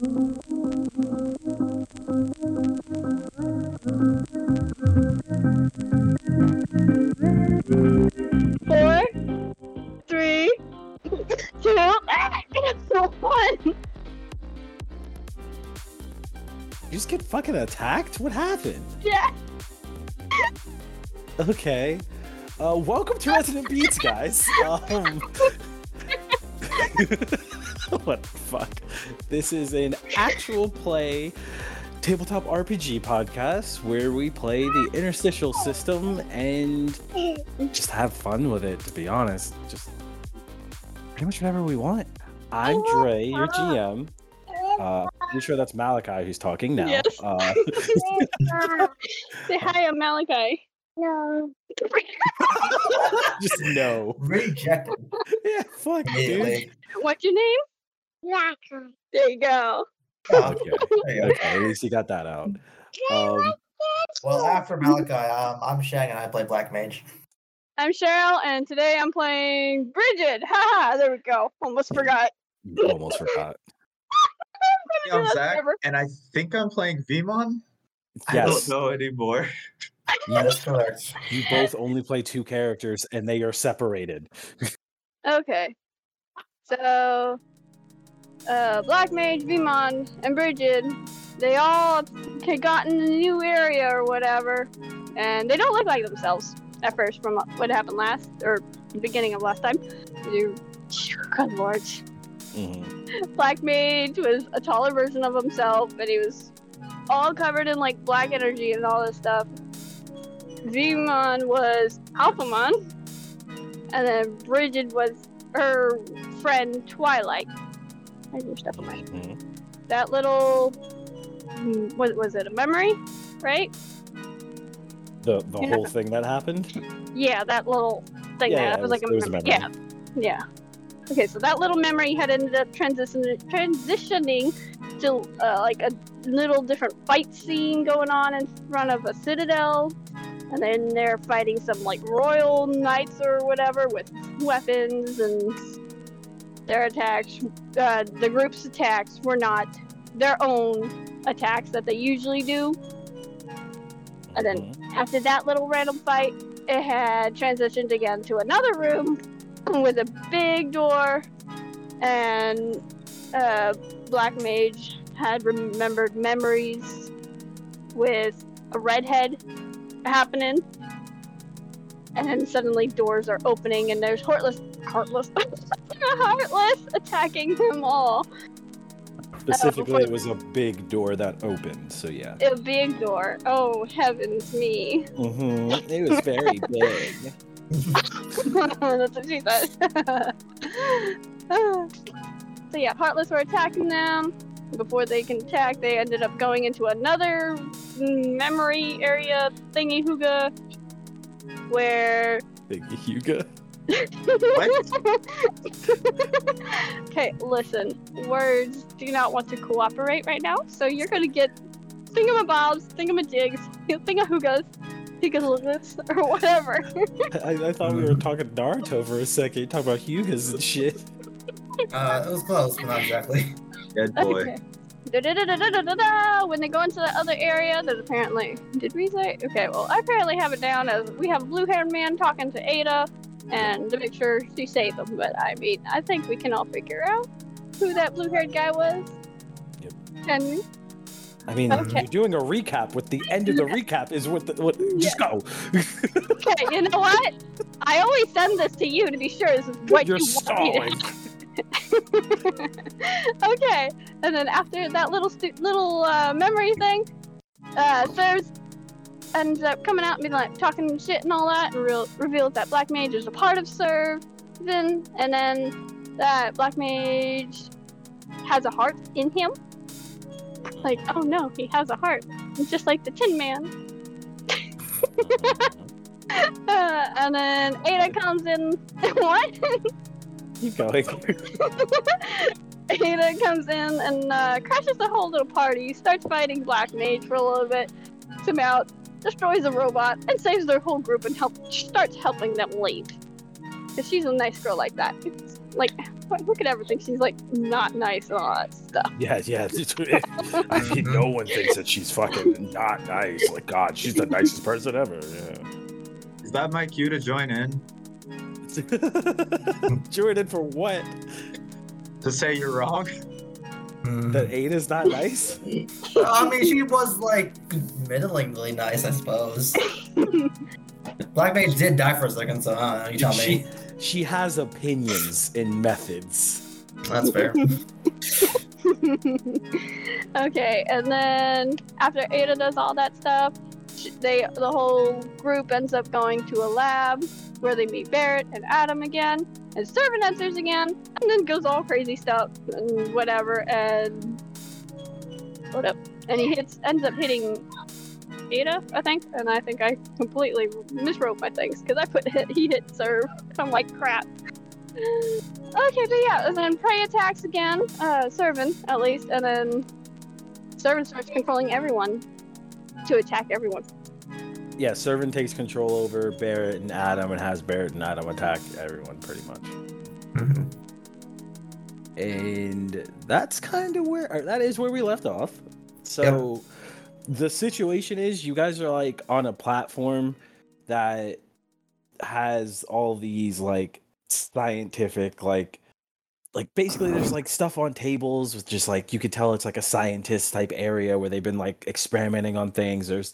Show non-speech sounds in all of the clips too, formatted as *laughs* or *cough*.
Four, three, *laughs* two, ah, one. You just get fucking attacked? What happened? Yeah. *laughs* Okay. Uh, welcome to Resident *laughs* Beats, guys. Um, what the fuck? This is an actual play tabletop RPG podcast where we play the interstitial system and just have fun with it, to be honest. Just pretty much whatever we want. I'm Dre, your GM. Uh, pretty sure that's Malachi who's talking now. Yes. Uh, *laughs* Say hi, I'm Malachi. No. *laughs* just no. Rejected *laughs* Yeah, fuck, dude. What's your name? Malachi. There you go. Okay, there you go. okay, at least you got that out. Um, Well, after Malachi, um, I'm Shang and I play Black Mage. I'm Cheryl, and today I'm playing Bridget. Haha, there we go. Almost forgot. almost forgot. *laughs* Yeah, I'm Zach, never- and I think I'm playing Vimon. I don't know anymore. That is correct. you both only play two characters and they are separated. Okay. So, uh, Black Mage, Vimon, and Bridget, they all had gotten a new area or whatever, and they don't look like themselves at first from what happened last, or the beginning of last time. You, good lord. Mhm. *laughs* Black Mage was a taller version of himself, and he was all covered in like black energy and all this stuff. Vimon was Alphamon, and then Bridget was her friend Twilight. I do stuff on my Mhm. that little hmm, what was it a memory, right? The the Yeah. whole thing that happened. Yeah, that little thing. Yeah, that yeah, was it was- like it was a memory. Yeah, yeah. Okay, so that little memory had ended up transition- transitioning to uh, like a little different fight scene going on in front of a citadel, and then they're fighting some like royal knights or whatever with weapons, and their attacks, uh, the group's attacks were not their own attacks that they usually do. And then after that little random fight, it had transitioned again to another room with a big door, and uh, Black Mage had remembered memories with a redhead happening, and then suddenly doors are opening, and there's Heartless, Heartless, *laughs* *laughs* Heartless attacking them all. Specifically, it was a big door that opened. So yeah. A big door. Oh heavens me! hmm It *laughs* was very big. *laughs* That's what she said. so yeah, Heartless were attacking them. Before they can attack, they ended up going into another memory area thingy hooga where Big Huga. *laughs* okay, listen. Words do not want to cooperate right now, so you're gonna get thingamabobs, thingamajigs, thingahoogas, higalugas, *laughs* or whatever. I, I thought we were talking Naruto for a second. You Talking about Hugas and shit. Uh, it was close, but not exactly. Dead boy. Okay. Da-da-da-da-da-da-da. When they go into that other area, there's apparently. Did we say? Okay, well, I apparently have it down as we have a blue haired man talking to Ada and to make sure she saved them. But I mean, I think we can all figure out who that blue haired guy was. Yep. Can we? I mean, Okay. you're doing a recap. With the end of the recap is what. The, what just go. *laughs* Okay, you know what? I always send this to you to be sure this is what you're you want me to *laughs* okay, and then after that little stu- little uh, memory thing, uh, Serves ends up coming out and being like talking shit and all that, and real reveals that Black Mage is a part of Serve, then and then that Black Mage has a heart in him. Like, oh no, he has a heart, It's just like the Tin Man. *laughs* Uh, and then Ada comes in. *laughs* what? Keep going. Ada comes in and uh, crashes the whole little party, starts fighting Black Mage for a little bit, to out, destroys a robot, and saves their whole group and help starts helping them leave. Cause she's a nice girl like that. It's like *laughs* look at everything. She's like not nice and all that stuff. Yeah, yeah. I mean, no one thinks that she's fucking not nice. Like, God, she's the nicest person ever. Yeah. Is that my cue to join in? *laughs* Yeah. in for what? To say you're wrong? Hmm. That is not nice? *laughs* I mean, she was like middlingly nice, I suppose. *laughs* Black Mage did die for a second, so I. You tell She, me. she has opinions and methods. That's fair. *laughs* okay, and then after Ada does all that stuff, they the whole group ends up going to a lab where they meet Barrett and Adam again, and Servant enters again, and then goes all crazy stuff and whatever, and what up? And he hits ends up hitting Ada, I think, and I think I completely miswrote my things because I put hit, he hit serve. I'm like crap. Okay, but yeah, and then Prey attacks again, uh, Servant at least, and then Servant starts controlling everyone to attack everyone. Yeah, Servant takes control over Barrett and Adam and has Barrett and Adam attack everyone pretty much. Mhm. and that's kind of where that is where we left off so the situation is you guys are like on a platform that has all these like scientific like like basically there's like stuff on tables with just like you could tell it's like a scientist type area where they've been like experimenting on things there's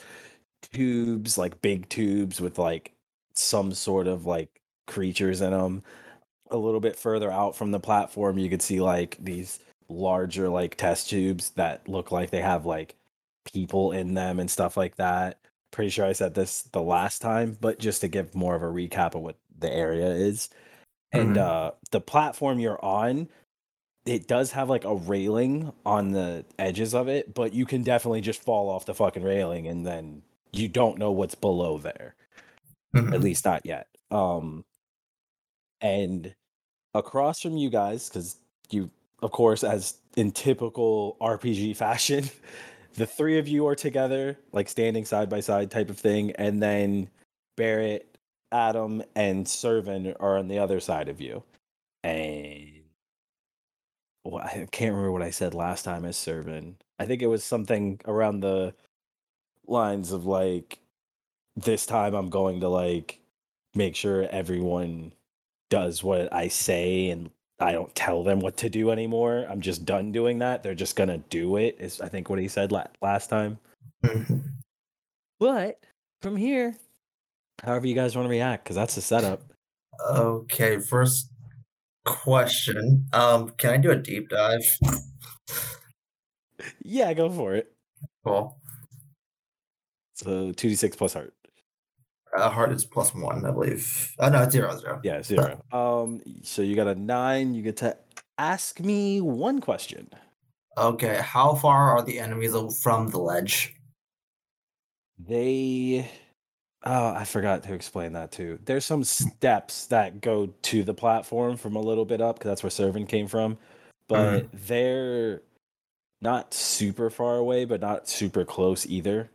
tubes like big tubes with like some sort of like creatures in them a little bit further out from the platform you could see like these larger like test tubes that look like they have like people in them and stuff like that pretty sure i said this the last time but just to give more of a recap of what the area is and Mhm. uh the platform you're on it does have like a railing on the edges of it but you can definitely just fall off the fucking railing and then you don't know what's below there at Mhm. least not yet. Um, and across from you guys, because you, of course, as in typical RPG *laughs* fashion, the three of you are together, like standing side by side type of thing, and then Barrett, Adam, and Servant are on the other side of you. And well, I can't remember what I said last time as Servant. I think it was something around the lines of like this time I'm going to like make sure everyone does what I say and I don't tell them what to do anymore. I'm just done doing that. They're just gonna do it. Is I think what he said la- last time. Mhm. But from here, however you guys want to react, because that's the setup. Okay, first question. Um, can I do a deep dive? *laughs* Yeah, go for it. Cool. So two d six plus heart. Uh, heart is plus one, I believe. Oh no, it's zero zero. Yeah, zero. Um, so you got a nine. You get to ask me one question. Okay, how far are the enemies from the ledge? They oh, I forgot to explain that too. There's some steps that go to the platform from a little bit up because that's where Servant came from. But they're not super far away, but not super close either.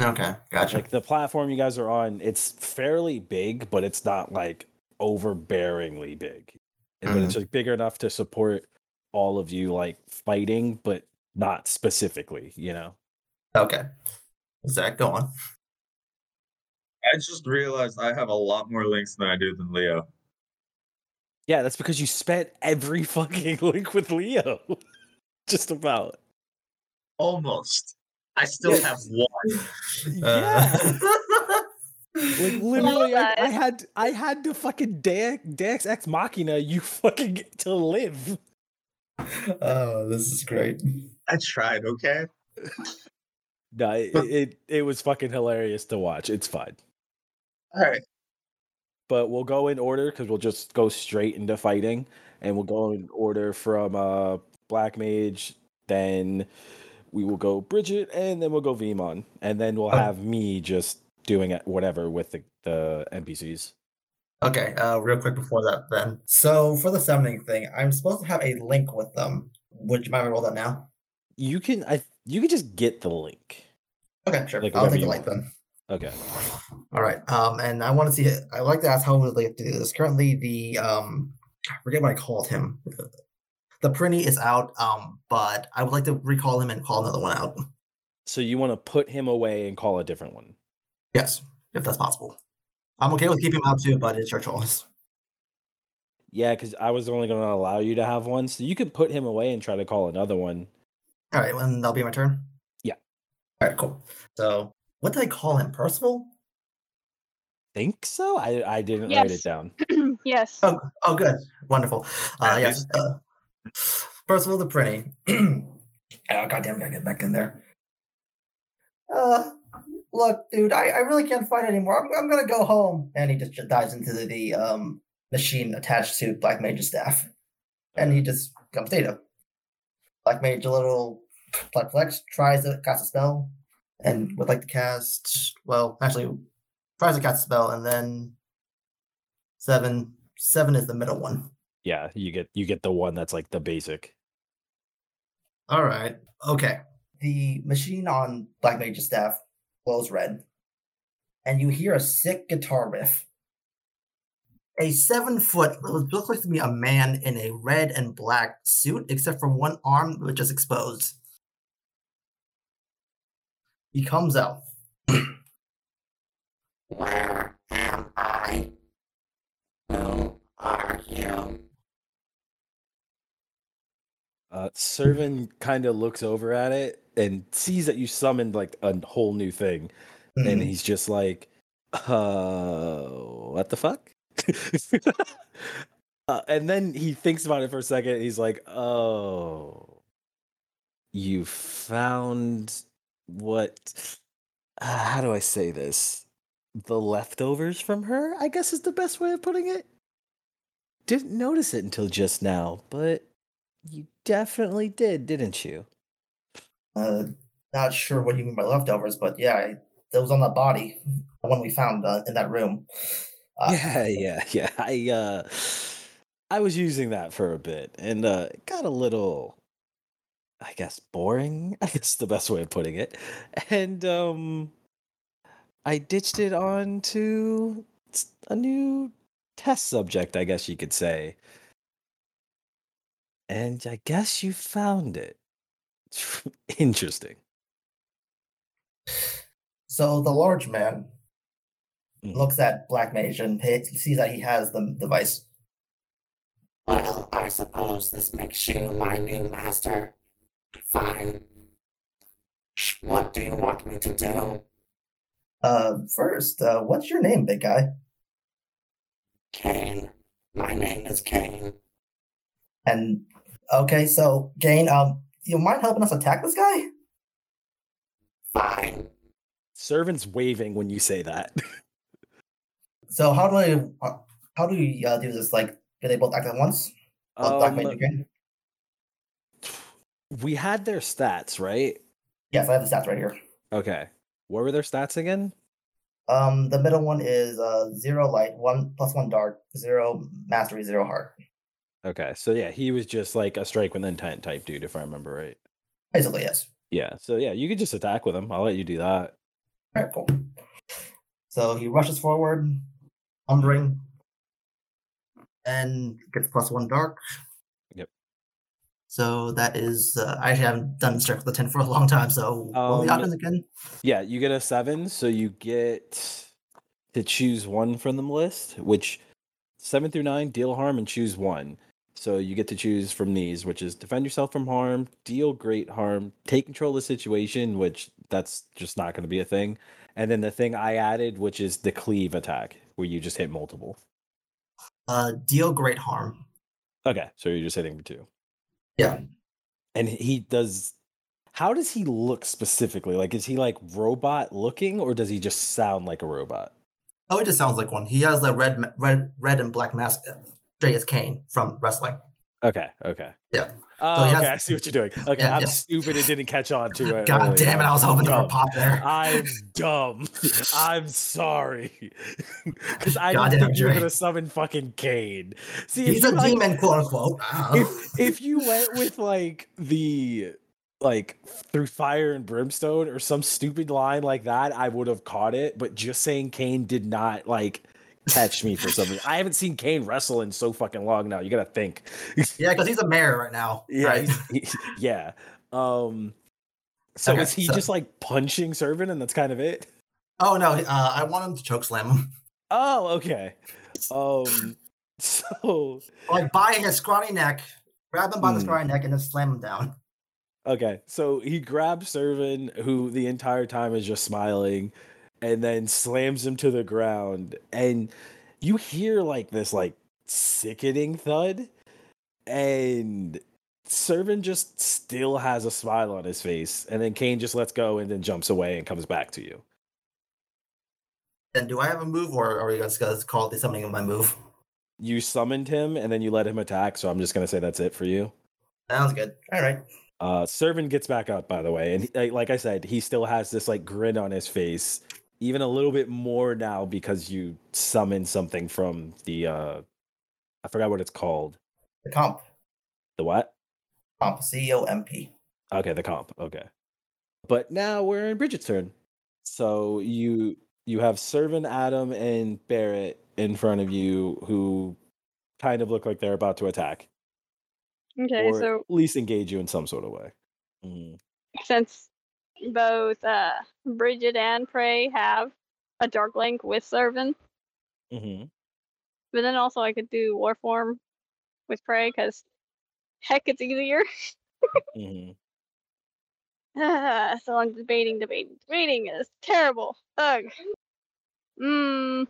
Okay, gotcha. Like the platform you guys are on, it's fairly big, but it's not like overbearingly big. And- But it's mm-hmm. like bigger enough to support all of you like fighting, but not specifically, you know. Okay. Zach, go on. I just realized I have a lot more links than I do than Leo. Yeah, that's because you spent every *laughs* fucking link with Leo. *laughs* Just about. Almost. I still Yeah. have one. Yeah. Uh, *laughs* Like literally, I, I had I had to fucking Dex, Dex Ex Machina you fucking get to live. oh, this is great. I tried, okay? No, it, it it was fucking hilarious to watch. It's fine. Alright. But we'll go in order because we'll just go straight into fighting, and we'll go in order from uh Black Mage, then we will go Bridget, and then we'll go Vimon, and then we'll Oh. have me just doing it whatever with the the NPCs. Okay, uh, real quick before that, then. So for the summoning thing, I'm supposed to have a link with them. Would you mind me roll that now? You can I you can just get the link. Okay, sure. Like I'll take the link then. Okay. All right. Um, and I want to see. it. I'd like to ask how would like to do this. Currently, the um I forget what I called him. The Prinny is out, um, but I would like to recall him and call another one out. So you want to put him away and call a different one. Yes, if that's possible. I'm okay with keeping him out too, but it's your choice. Yeah, because I was only going to allow you to have one, so you could put him away and try to call another one. All right, and that'll be my turn. Yeah. All right, cool. So, what did I call him? Percival? Think so? I I didn't write it down. *clears throat* yes. Oh, oh, good, wonderful. Uh, At yes, least- of all, the Prinny. *clears throat* oh, goddamn, I gotta get back in there. Uh, look, dude, I, I really can't fight anymore. I'm, I'm gonna go home. And he just dives into the, the um machine attached to Black Mage's staff, and he just comes data. Black Mage, a little like flex, tries to cast a spell, and would like to cast. Well, actually, tries to cast a spell, and then seven. Seven is the middle one. Yeah, you get you get the one that's like the basic. All right. Okay. The machine on Black Mage's staff glows red, and you hear a sick guitar riff. A seven foot, looks like to be a man in a red and black suit, except for one arm which is exposed. He comes out. *clears throat* Where am I? Who are you? Uh, Servant kind of looks over at it and sees that you summoned like a whole new thing, and Mhm. he's just like, "Uh, what the fuck?" *laughs* uh, and then he thinks about it for a second. And he's like, "Oh, you found what? Uh, how do I say this? The leftovers from her? I guess is the best way of putting it. Didn't notice it until just now, but." You definitely did, didn't you? Uh, not sure what you mean by leftovers, but yeah, I- that was on the body, the one we found uh, in that room. Uh, yeah, yeah, *laughs* yeah. I uh I was using that for a bit and uh it got a little I guess boring. *laughs* I guess the best way of putting it. And um I ditched it on to a new test subject, I guess you could say. And I guess you found it. *laughs* Interesting. So the large man Mm. looks at Black Mage and pa- sees that he has the device. Well, I suppose this makes you my new master. Fine. What do you want me to do? Uh, first, uh, what's your name, big guy? Kane. My name is Kane. And okay, so Kane, um, you mind helping us attack this guy? Fine. Servant's waving when you say that. *laughs* So how do I, uh, how do we uh, do this? Like, do they both act at once? Both Black Um, we had their stats, right? Yes, I have the stats right here. Okay. What were their stats again? Um, the middle one is uh zero light, one plus one dark, zero mastery, zero heart. Okay. So yeah, he was just like a strike with intent type dude, if I remember right. Basically, yes. Yeah. So yeah, you could just attack with him. I'll let you do that. All right, cool. So he rushes forward, umbering, and gets plus one dark. Yep. So that is, uh, I actually haven't done Strike with intent for a long time. So what were the Um, options again? Yeah, you get a seven, so you get to choose one from the list, which seven through nine deal harm and choose one. So you get to choose from these, which is defend yourself from harm, deal great harm, take control of the situation, which that's just not going to be a thing. And then the thing I added, which is the cleave attack, where you just hit multiple. Uh, deal great harm. Okay, so you're just hitting for two. Yeah. And he does. How does he look specifically? Like, is he like robot looking, or does he just sound like a robot? Oh, it just sounds like one. He has the red, red, red and black mask. As Kane from wrestling. Okay, okay. Yeah. Oh, has- okay, I see what you're doing. *laughs* Okay, Yeah, I'm yeah. stupid and didn't catch on to *laughs* it. God damn it! I was hoping for a pop there. I'm *laughs* dumb. I'm sorry. Because I Goddamn, didn't think you were gonna summon fucking Kane. See, He's a like, demon, quote unquote. I don't know. if if you went with like the like through fire and brimstone or some stupid line like that, I would have caught it. But just saying Kane did not like catch me for something. I haven't seen Kane wrestle in so fucking long now. You gotta think. *laughs* Yeah, because he's a mayor right now. Yeah, right? he- yeah. Um, so Okay, is he so- just like punching Servant, and that's kind of it? Oh no, uh, I want him to choke slam him. Oh, okay. Um, *laughs* so Like by his scrawny neck, grab him by the Hmm. scrawny neck and then slam him down. okay, so he grabs Servant, who the entire time is just smiling, and then slams him to the ground, and you hear like this like sickening thud, and Servant just still has a smile on his face, and then Kane just lets go and then jumps away and comes back to you. Then do I have a move or are you guys gonna call the summoning of my move? You summoned him and then you let him attack, so I'm just gonna say that's it for you. Sounds good. All right. Uh, Servant gets back up, by the way, and he- like, like I said, he still has this like grin on his face, even a little bit more now because you summoned something from the uh, I forgot what it's called. The comp. The what? Comp. C O M P. Okay, the comp. Okay, but now we're in Bridget's turn. So you you have Servant, Adam, and Barrett in front of you, who kind of look like they're about to attack. Okay, or so at least engage you in some sort of way. Mhm. since both uh, Bridget and Prey have a dark link with Servant, Mhm. but then also I could do Warform with Prey because heck, it's easier. Mhm. Ah, *sighs* so I'm debating, debating, debating. It's terrible. Ugh. Mmm.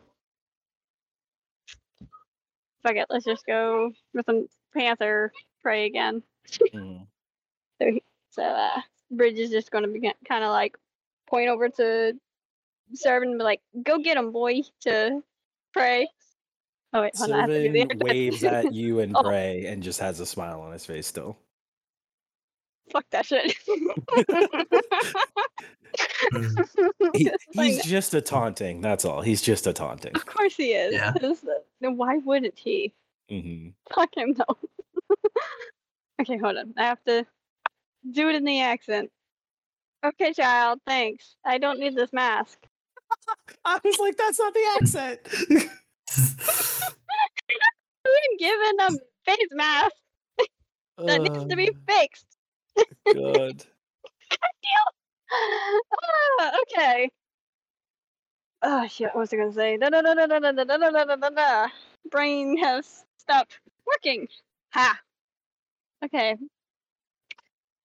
Fuck it. Let's just go with some Panther Prey again. Mhm. *laughs* So uh, Bridget is just going to be kind of like point over to Servant and be like, "Go get him, boy!" To Prey. Oh wait, hold on. I have to do the Servant waves at you and Oh. Prey and just has a smile on his face still. Fuck that shit. *laughs* He, Just *laughs* like he's just a taunting. That's all. He's just a taunting. Of course he is. Yeah. 'cause, Then why wouldn't he? hmm Fuck him though. *laughs* okay, hold on. I have to do it in the accent. Okay, child. Thanks. I don't need this mask. I was like, that's not the accent. I've been given a face mask that needs to be fixed. Uh, good. Ah, okay. Oh shit! What was I gonna say? Da, da, da, da, da, da, da, da, da, da, da, da. Brain has stopped working. Ha. Okay.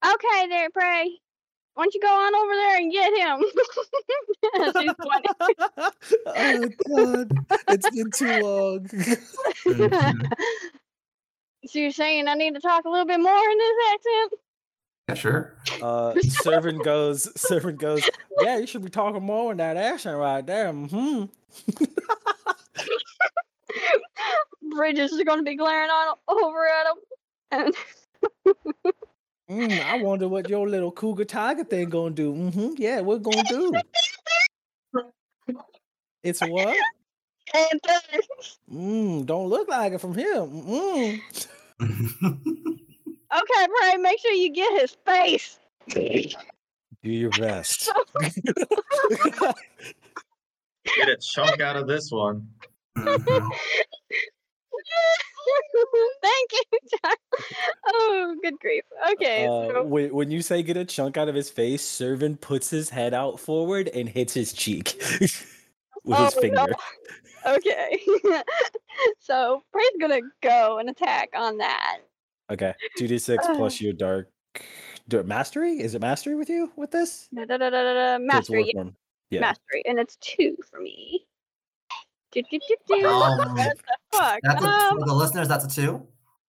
Okay, there, Prey. Why don't you go on over there and get him? *laughs* She's pointing. *laughs* oh god, it's been too long. *laughs* So you're saying I need to talk a little bit more in this accent? Yeah, sure. Uh, servant goes. Servant goes. Yeah, you should be talking more in that accent right there. Hmm. Bridges is going to be glaring on over at him. And Mm, I wonder what your little cougar tiger thing gonna do. Mm-hmm, Yeah, we're gonna do? It's what? and Mm, don't look like it from here. Mm. *laughs* okay, Bray, make sure you get his face. Do your best. *laughs* Get a chunk out of this one. *laughs* Mhm. *laughs* Thank you. John. Oh, good grief. Okay, Uh, so when, you say get a chunk out of his face, Servant puts his head out forward and hits his cheek *laughs* with his Oh, finger. no. okay. *laughs* so Bray's gonna go and attack on that. Okay, two d six *sighs* plus your dark. Mastery? Is it mastery with you with this? Da, da, da, Mastery, yeah, Yeah. mastery, and it's two for me. Do, do, do, do. Um, *laughs* what the fuck? That's a, Um, for the listeners. That's a two.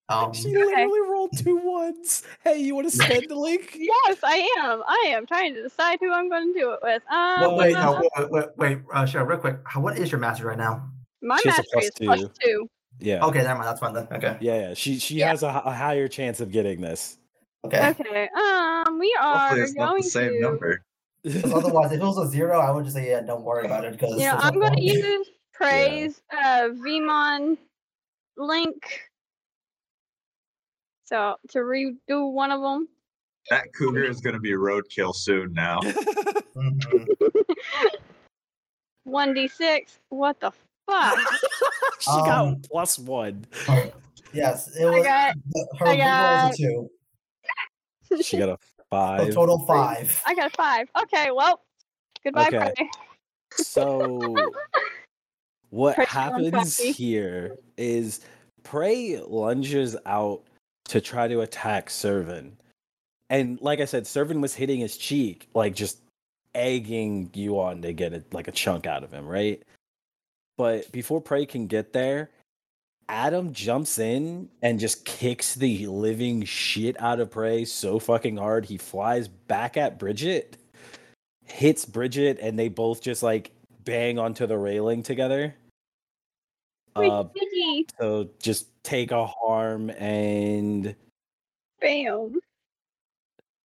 Um, She literally rolled two ones. Hey, you want to spend the link? yes, I am. I am trying to decide who I'm going to do it with. Um, well, wait, uh, no, wait, wait, wait, uh, Cheryl, real quick. How, what is your master right now? my She has a mastery plus is plus two. two. Yeah. Okay, never mind. That's fine then. Okay. Yeah, yeah. She she Yeah. has a, hi- a higher chance of getting this. Okay. Okay. Um, we are Hopefully, it's not going the same to. number. *laughs* *laughs* 'Cause otherwise, if it was a zero, I would just say, yeah, don't worry about it. Because You know, there's I'm no going to point. use praise uh Vimon link. So to redo one of them. That cougar is going to be roadkill soon now. Mhm. *laughs* *laughs* One d six. What the Fuck. *laughs* she got Um, plus one. Yes, it I got- her I got- was a two. She got a So five. total five. I got a five. Okay, well, goodbye, Okay. Prey. So what happens here is Prey lunges out to try to attack Servant. And like I said, Servant was hitting his cheek, like just egging you on to get a, like a chunk out of him, right? But before Prey can get there, Adam jumps in and just kicks the living shit out of Prey so fucking hard he flies back at Bridget, hits Bridget, and they both just like bang onto the railing together. Uh, so just take a harm, and Bam.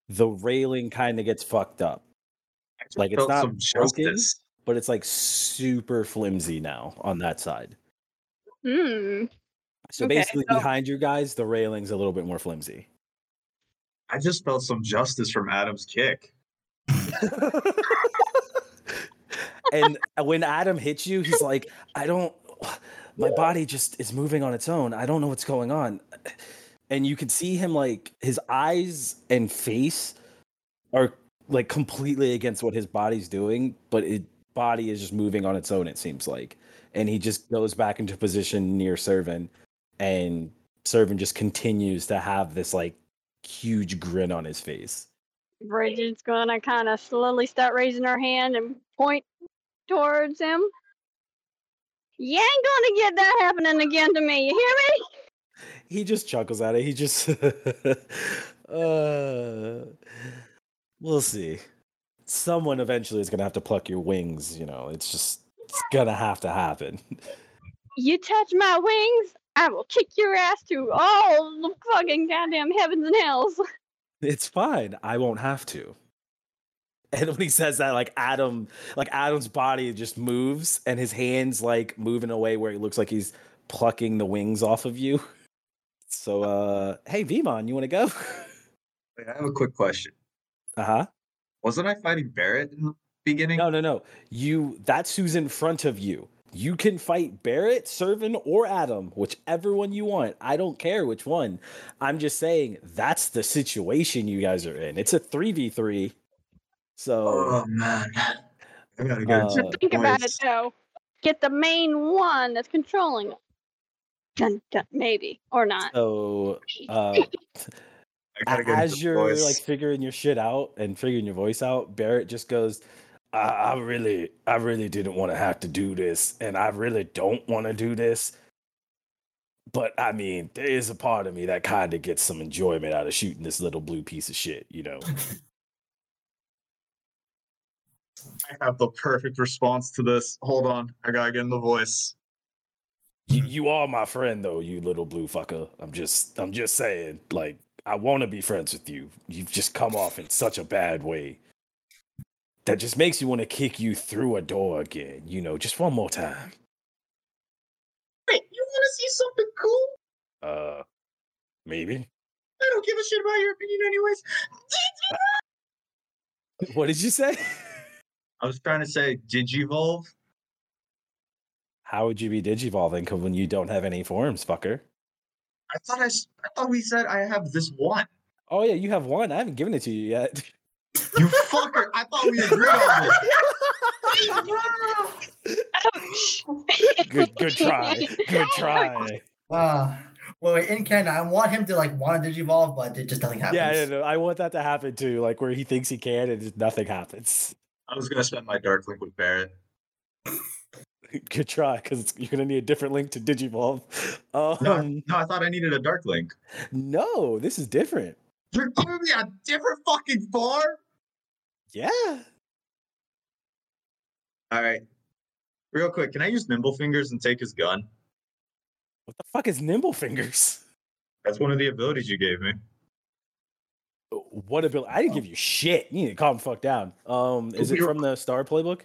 the railing kind of gets fucked up, Like, it's not some broken? justice. but it's like super flimsy now on that side. Hmm. So Okay, basically, so- behind you guys, the railing's a little bit more flimsy. I just felt some justice from Adam's kick. *laughs* and when Adam hits you, he's like, I don't, my body just is moving on its own. I don't know what's going on. And you can see him like his eyes and face are like completely against what his body's doing, but his body is just moving on its own, it seems like. And he just goes back into position near Servant, and Servant just continues to have this like huge grin on his face. Bridget's gonna kind of slowly start raising her hand and point towards him. You ain't gonna get that happening again to me. You hear me? he just chuckles at it. He just *laughs* uh we'll see. Someone eventually is gonna have to pluck your wings, you know. It's just it's gonna have to happen. You touch my wings, I will kick your ass to all the fucking goddamn heavens and hells. It's fine. I won't have to. *laughs* And when he says that, like Adam, like Adam's body just moves and his hands like moving away where it looks like he's plucking the wings off of you. *laughs* So uh hey Vimon, you wanna go? *laughs* Wait, I have a quick question. uh-huh. Wasn't I fighting Barrett in the beginning? No, no, no. You that's who's in front of you. You can fight Barrett, Servant, or Adam, whichever one you want. I don't care which one. I'm just saying that's the situation you guys are in. It's a 3v3. So Oh man, I gotta get Uh, into Think about it voice. though. Get the main one that's controlling it. Dun, dun, maybe or not. so uh *laughs* I gotta as you're voice. like figuring your shit out and figuring your voice out, Barrett just goes, I, I really, I really didn't want to have to do this, and I really don't want to do this. But I mean, there is a part of me that kind of gets some enjoyment out of shooting this little blue piece of shit, you know. *laughs* I have the perfect response to this. Hold on, I gotta get in the voice. you, you are my friend, though, you little blue fucker. I'm just, I'm just saying, like, I want to be friends with you. You've just come off in such a bad way. That just makes you want to kick you through a door again, you know, just one more time. Wait, you want to see something cool? Uh, maybe. I don't give a shit about your opinion, anyways. *laughs* What did you say? I was trying to say Digivolve. How would you be digivolving 'cause when you don't have any forms, fucker? I thought I thought we said I have this one. Oh yeah, you have one. I haven't given it to you yet. You fucker! I thought we agreed on this. *laughs* good, good try. Good try. Uh, well, in Canada, I want him to like want to digivolve, but it just nothing happens. Yeah, yeah, no, I want that to happen too. Like where he thinks he can and just nothing happens. I was gonna spend my dark link with Barrett. *laughs* Good try, because you're gonna need a different link to digivolve. *laughs* No, Um, no, I thought I needed a dark link. no, this is different. You're giving me a different fucking farm? Yeah. All right. Real quick, can I use Nimble Fingers and take his gun? What the fuck is nimble fingers? That's one of the abilities you gave me. What ability? I didn't give you shit. You need to calm the fuck down. Um, is it from the Star Playbook?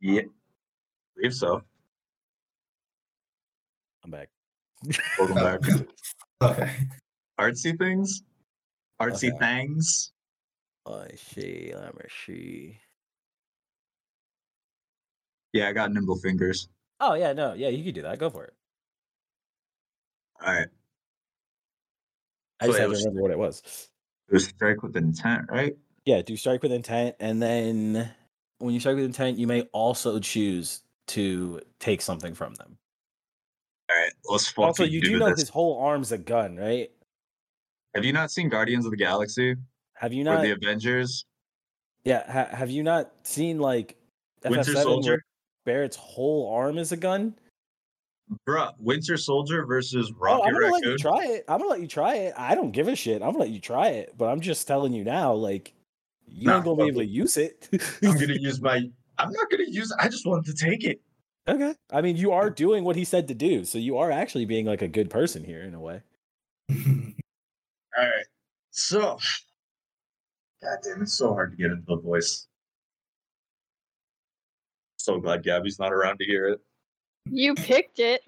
Yeah. believe so. I'm back. Welcome back. *laughs* Okay. Artsy things? Artsy Okay. things? I see. Let me see. Yeah, I got Nimble Fingers. Oh yeah, no, yeah, you could do that. Go for it. All right. I just So it had to remember what it was. Was strike with intent, right? Yeah, do strike with intent, and then when you strike with intent, you may also choose to take something from them. All right. Let's also, you do do know this. his whole arm's a gun, right? Have you not seen Guardians of the Galaxy Have you or not? the Avengers? yeah, ha- have you not seen like Winter FF7 where Soldier? Barrett's whole arm is a gun? Bruh, Winter Soldier versus Oh, Rocket I'm gonna let you try it. I'm gonna let you try it. I don't give a shit. I'm gonna let you try it, but I'm just telling you now, like you Nah, ain't gonna be able to use it. I'm gonna *laughs* use my. I'm not gonna use. I just wanted to take it. okay. I mean, you are doing what he said to do, so you are actually being like a good person here in a way. *laughs* All right. So, God damn, it's so hard to get into the voice. So glad Gabby's not around to hear it. You picked it.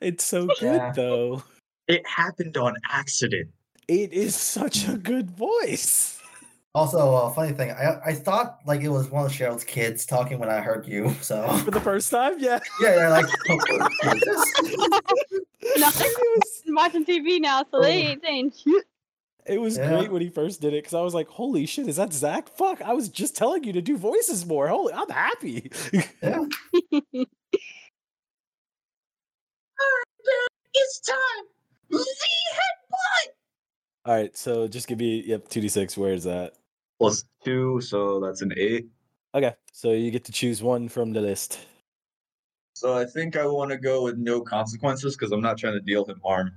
It's so good though. It happened on accident. It is such a good voice. Also, uh, funny thing, I I thought like it was one of Cheryl's kids talking when I heard you. So For the first time, yeah. yeah, yeah, like who is this? No, It watching TV now, so they ain't saying shit. it was Yeah. great when he first did it because I was like, "Holy shit, is that Zach? Fuck! I was just telling you to do voices more. Holy, I'm happy." yeah. *laughs* It's time. The headbutt. All right, so just give me yep two d six. Where is that? Plus two, so that's an eight. Okay, so you get to choose one from the list. So I think I want to go with no consequences because I'm not trying to deal him harm.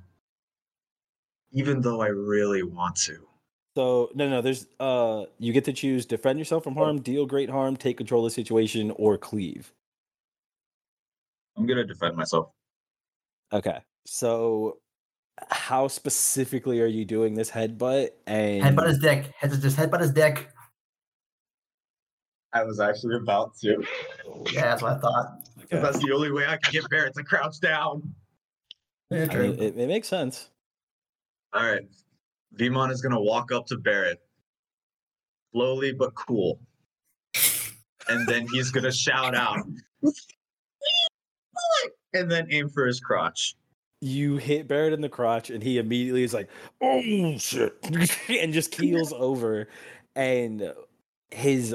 Even though I really want to. So no, no, there's uh, you get to choose defend yourself from harm, deal great harm, take control of the situation, or cleave. I'm gonna defend myself. Okay, so how specifically are you doing this headbutt? And Headbutt his dick. Head just headbutt his dick. I was actually about to. Yeah, that's what I thought. Okay. That's the only way I can get Barrett to crouch down. Yeah, I mean, it, it makes sense. All right. Vimon is gonna walk up to Barrett. Slowly but cool. And then he's gonna shout out. *laughs* And then aim for his crotch. You hit Barrett in the crotch, and he immediately is like, "Oh shit!" *laughs* and just keels over, and his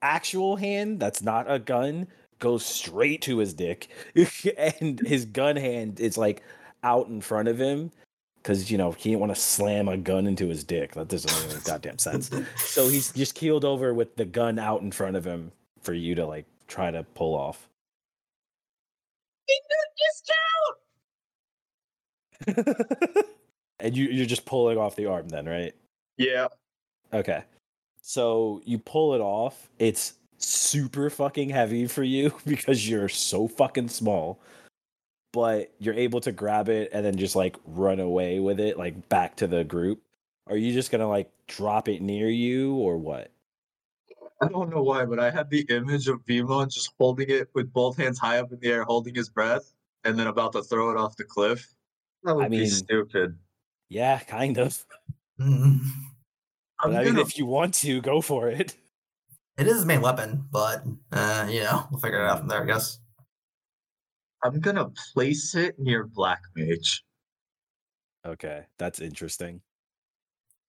actual hand, that's not a gun, goes straight to his dick, *laughs* and his gun hand is like out in front of him because you know he didn't want to slam a gun into his dick. That doesn't make any goddamn sense. So he's just keeled over with the gun out in front of him for you to like try to pull off. *laughs* and you, you're just pulling off the arm then, right? Yeah. Okay. So you pull it off. It's super fucking heavy for you *laughs* because you're so fucking small. But you're able to grab it and then just like run away with it, like back to the group. Are you just gonna like drop it near you or what? I don't know why, but I had the image of Vimon just holding it with both hands high up in the air, holding his breath, and then about to throw it off the cliff. That would I mean, be stupid. Yeah, kind of. *laughs* Mhm. I'm But I mean, gonna- if you want to, go for it. It is his main weapon, but uh, you know, we'll figure it out from there, I guess. I'm gonna place it near Black Mage. Okay, that's interesting.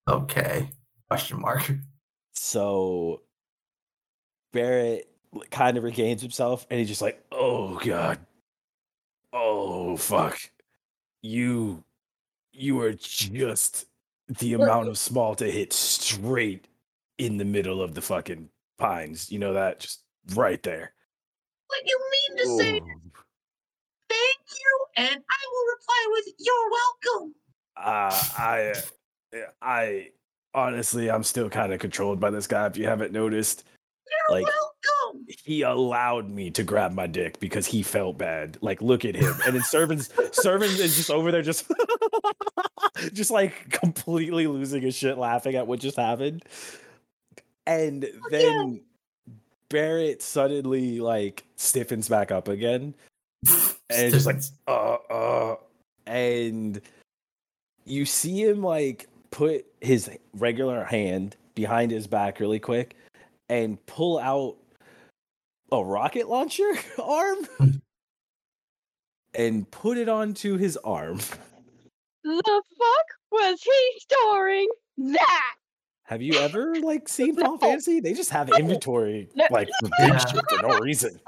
Okay. Question mark. So Barrett kind of regains himself and he's just like, "Oh god. Oh fuck. You you are just the amount of small to hit straight in the middle of the fucking pines. You know that just right there." What you mean to say thank you, and I will reply with you're welcome. Uh, I, uh, I honestly, I'm still kind of controlled by this guy. If you haven't noticed, You're Like- welcome. he allowed me to grab my dick because he felt bad. Like, look at him. And then Servant's servants is just over there, just, *laughs* just like completely losing his shit, laughing at what just happened. And then Barrett suddenly like stiffens back up again. And just like, uh, uh, and you see him like put his regular hand behind his back really quick and pull out a rocket launcher *laughs* arm and put it onto his arm. The fuck was he storing that? Have you ever like *laughs* seen Final No. Fantasy? They just have inventory No. like for big Yeah. shit for no *laughs* reason.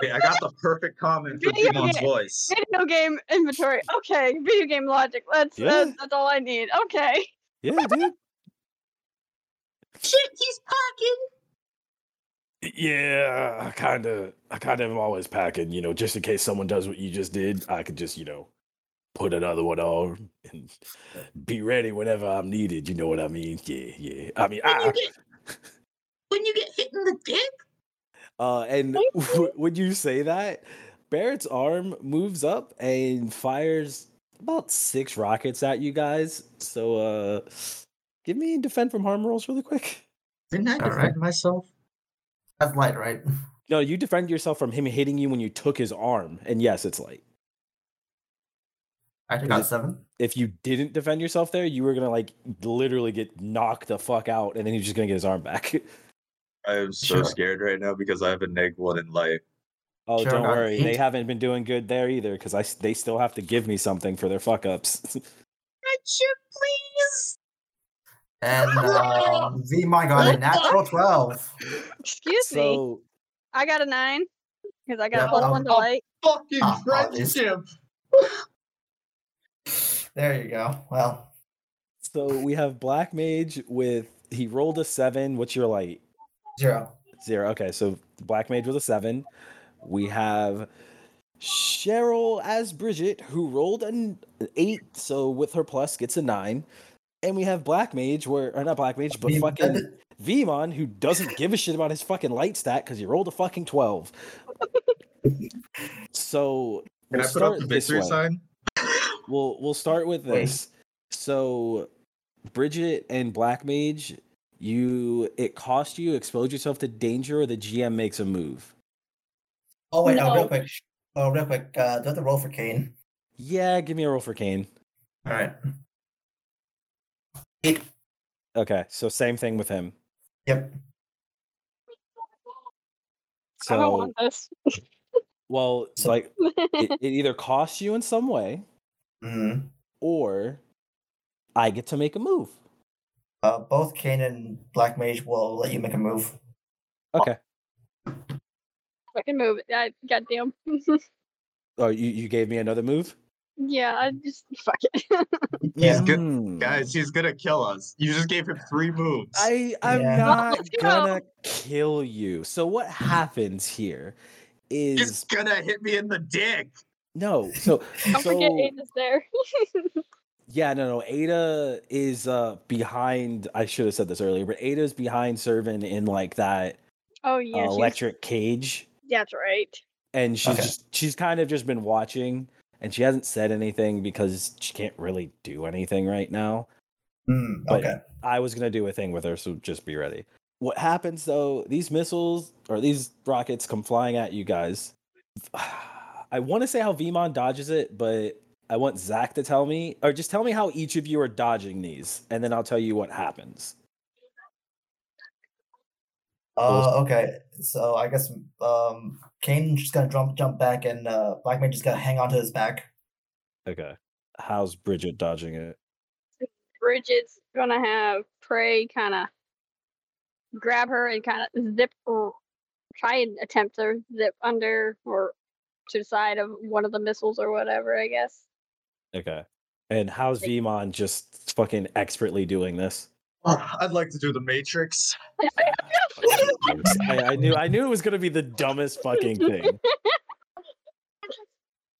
Okay, I got the perfect comment for Video Demon's game. voice. Video game inventory. Okay, video game logic. That's Yeah. that's, that's all I need. Okay. Yeah, dude. Shit, he's packing. Yeah, I kind of, I kind of am always packing, you know, just in case someone does what you just did. I could just, you know, put another one on and be ready whenever I'm needed. You know what I mean? Yeah, yeah. I mean, When you I, get when you get hit in the dick. uh, and Thank *laughs* w- when you say that, Barrett's arm moves up and fires about six rockets at you guys. So, uh, give me defend from harm rolls really quick. Didn't I defend right. myself? That's light, right? *laughs* No, you defend yourself from him hitting you when you took his arm, and yes, it's light. I just got seven. if you didn't defend yourself there, you were gonna like literally get knocked the fuck out, and then he's just gonna get his arm back. *laughs* I am so Sure. scared right now because I have a neg one in life. oh, Sure, don't got worry, they haven't been doing good there either because I they still have to give me something for their fuck ups. Friendship, please. And uh, *laughs* Vimon got a natural twelve. Excuse me. I got a nine because I got Yeah, a plus um, one to light. Fucking apologies. friendship. *sighs* There you go. Well, so we have Black Mage with he rolled a seven. What's your light? zero. Zero. Okay, so Black Mage with a seven. We have Cheryl as Bridget, who rolled an eight, so with her plus gets a nine. And we have Black Mage, where or not Black Mage, but fucking *laughs* Vimon, who doesn't give a shit about his fucking light stat because he rolled a fucking twelve. so Can we'll I put up start the this victory sign? We'll we'll start with Wait. this. So Bridget and Black Mage, you it cost you expose yourself to danger or the GM makes a move. Oh wait, no, No. real quick. Oh, real quick. Uh, do I have to roll for Kane? Yeah, give me a roll for Kane. All right. Eight. Okay, so same thing with him. Yep. I don't So want this. *laughs* well, it's So- like *laughs* it, it either costs you in some way Mm. or I get to make a move. Uh, both Kane and Black Mage will let you make a move. Okay. I can move it. I, goddamn. *laughs* Oh, you, you gave me another move? Yeah, I just *laughs* fuck it. He's good. Hmm. Guys, he's gonna kill us. You just gave him three moves. I I'm Yeah. not go. gonna kill you. So what happens here is He's gonna hit me in the dick. no. So *laughs* Don't so forget Ada's there. *laughs* yeah, no, no. Ada is uh behind. I should have said this earlier, but Ada's behind Servant in like that oh uh, yeah, she's, electric cage, that's right. and she's Okay. just she's kind of just been watching, and she hasn't said anything because she can't really do anything right now. Mm, But- I was gonna do a thing with her, so just be ready. What happens though? These missiles or these rockets come flying at you guys. *sighs* I want to say how Vimon dodges it, but I want Zach to tell me, or just tell me how each of you are dodging these, and then I'll tell you what happens. Uh, okay. So I guess um, Kane's just gonna jump jump back, and uh, Black Mage just gonna hang onto his back. Okay. How's Bridget dodging it? Bridget's gonna have Prey kind of grab her and kind of zip or try and attempt to zip under or to the side of one of the missiles or whatever. I guess. Okay. And how's Vimon just fucking expertly doing this? I'd like to do the Matrix. I, I knew I knew it was gonna be the dumbest fucking thing. *laughs*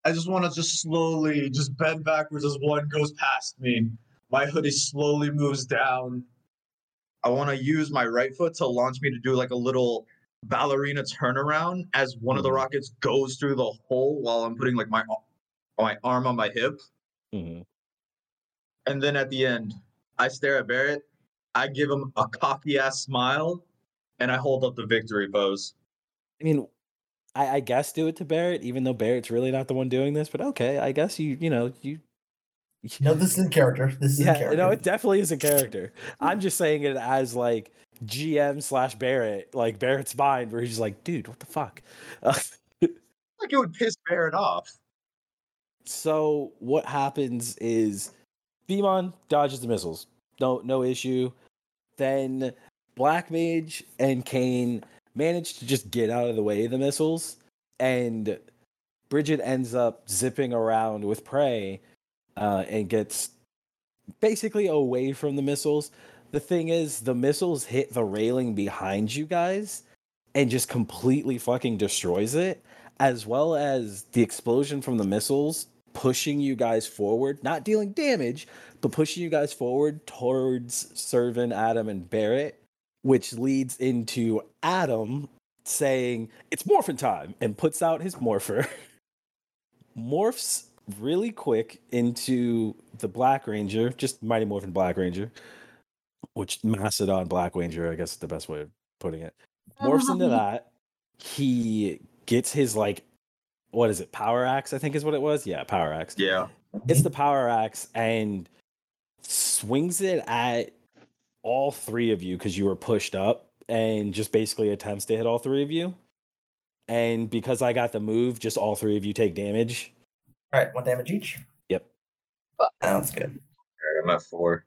I just want to just slowly just bend backwards as one goes past me. My hoodie slowly moves down. I want to use my right foot to launch me to do like a little ballerina turnaround as one of the Mhm. rockets goes through the hole while I'm putting like my my arm on my hip. Mhm. And then at the end, I stare at Barrett. I give him a cocky ass smile, and I hold up the victory pose. I mean, I, I guess do it to Barrett, even though Barrett's really not the one doing this. But okay, I guess you you know you. *laughs* No, this is in character. This is in Yeah, character. no, it definitely is a character. I'm just saying it as like GM slash Barrett, like Barrett's mind, where he's like, dude, what the fuck? Uh, *laughs* Like it would piss Barrett off. So what happens is Vimon dodges the missiles. No no issue. Then Black Mage and Kane manage to just get out of the way of the missiles and Bridget ends up zipping around with Prey uh, and gets basically away from the missiles. The thing is, the missiles hit the railing behind you guys and just completely fucking destroys it, as well as the explosion from the missiles pushing you guys forward, not dealing damage, but pushing you guys forward towards Servant, Adam, and Barrett, which leads into Adam saying, It's morphin' time, and puts out his morpher. *laughs* Morphs really quick into the Black Ranger, just Mighty Morphin Black Ranger, which Mastodon Black Ranger, I guess is the best way of putting it. Morphs into um. that. He gets his like what is it, power axe, I think is what it was. Yeah, power axe. Yeah. It's the power axe and swings it at all three of you because you were pushed up and just basically attempts to hit all three of you. And because I got the move, just all three of you take damage. All right, one damage each. Yep. Sounds good. Alright, I'm at four.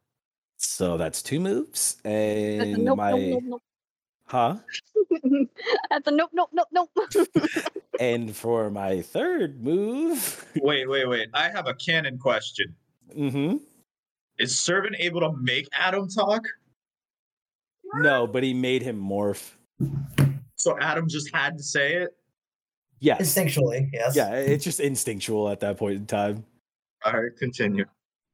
So that's two moves. And nope, my nope, nope, huh? *laughs* That's a nope, nope, nope, nope. *laughs* *laughs* And for my third move, Wait, wait, wait. I have a canon question. Mm hmm Is Servant able to make Adam talk? No, but he made him morph. So Adam just had to say it? Yeah. Instinctually, yes. Yeah, it's just instinctual at that point in time. All right, continue.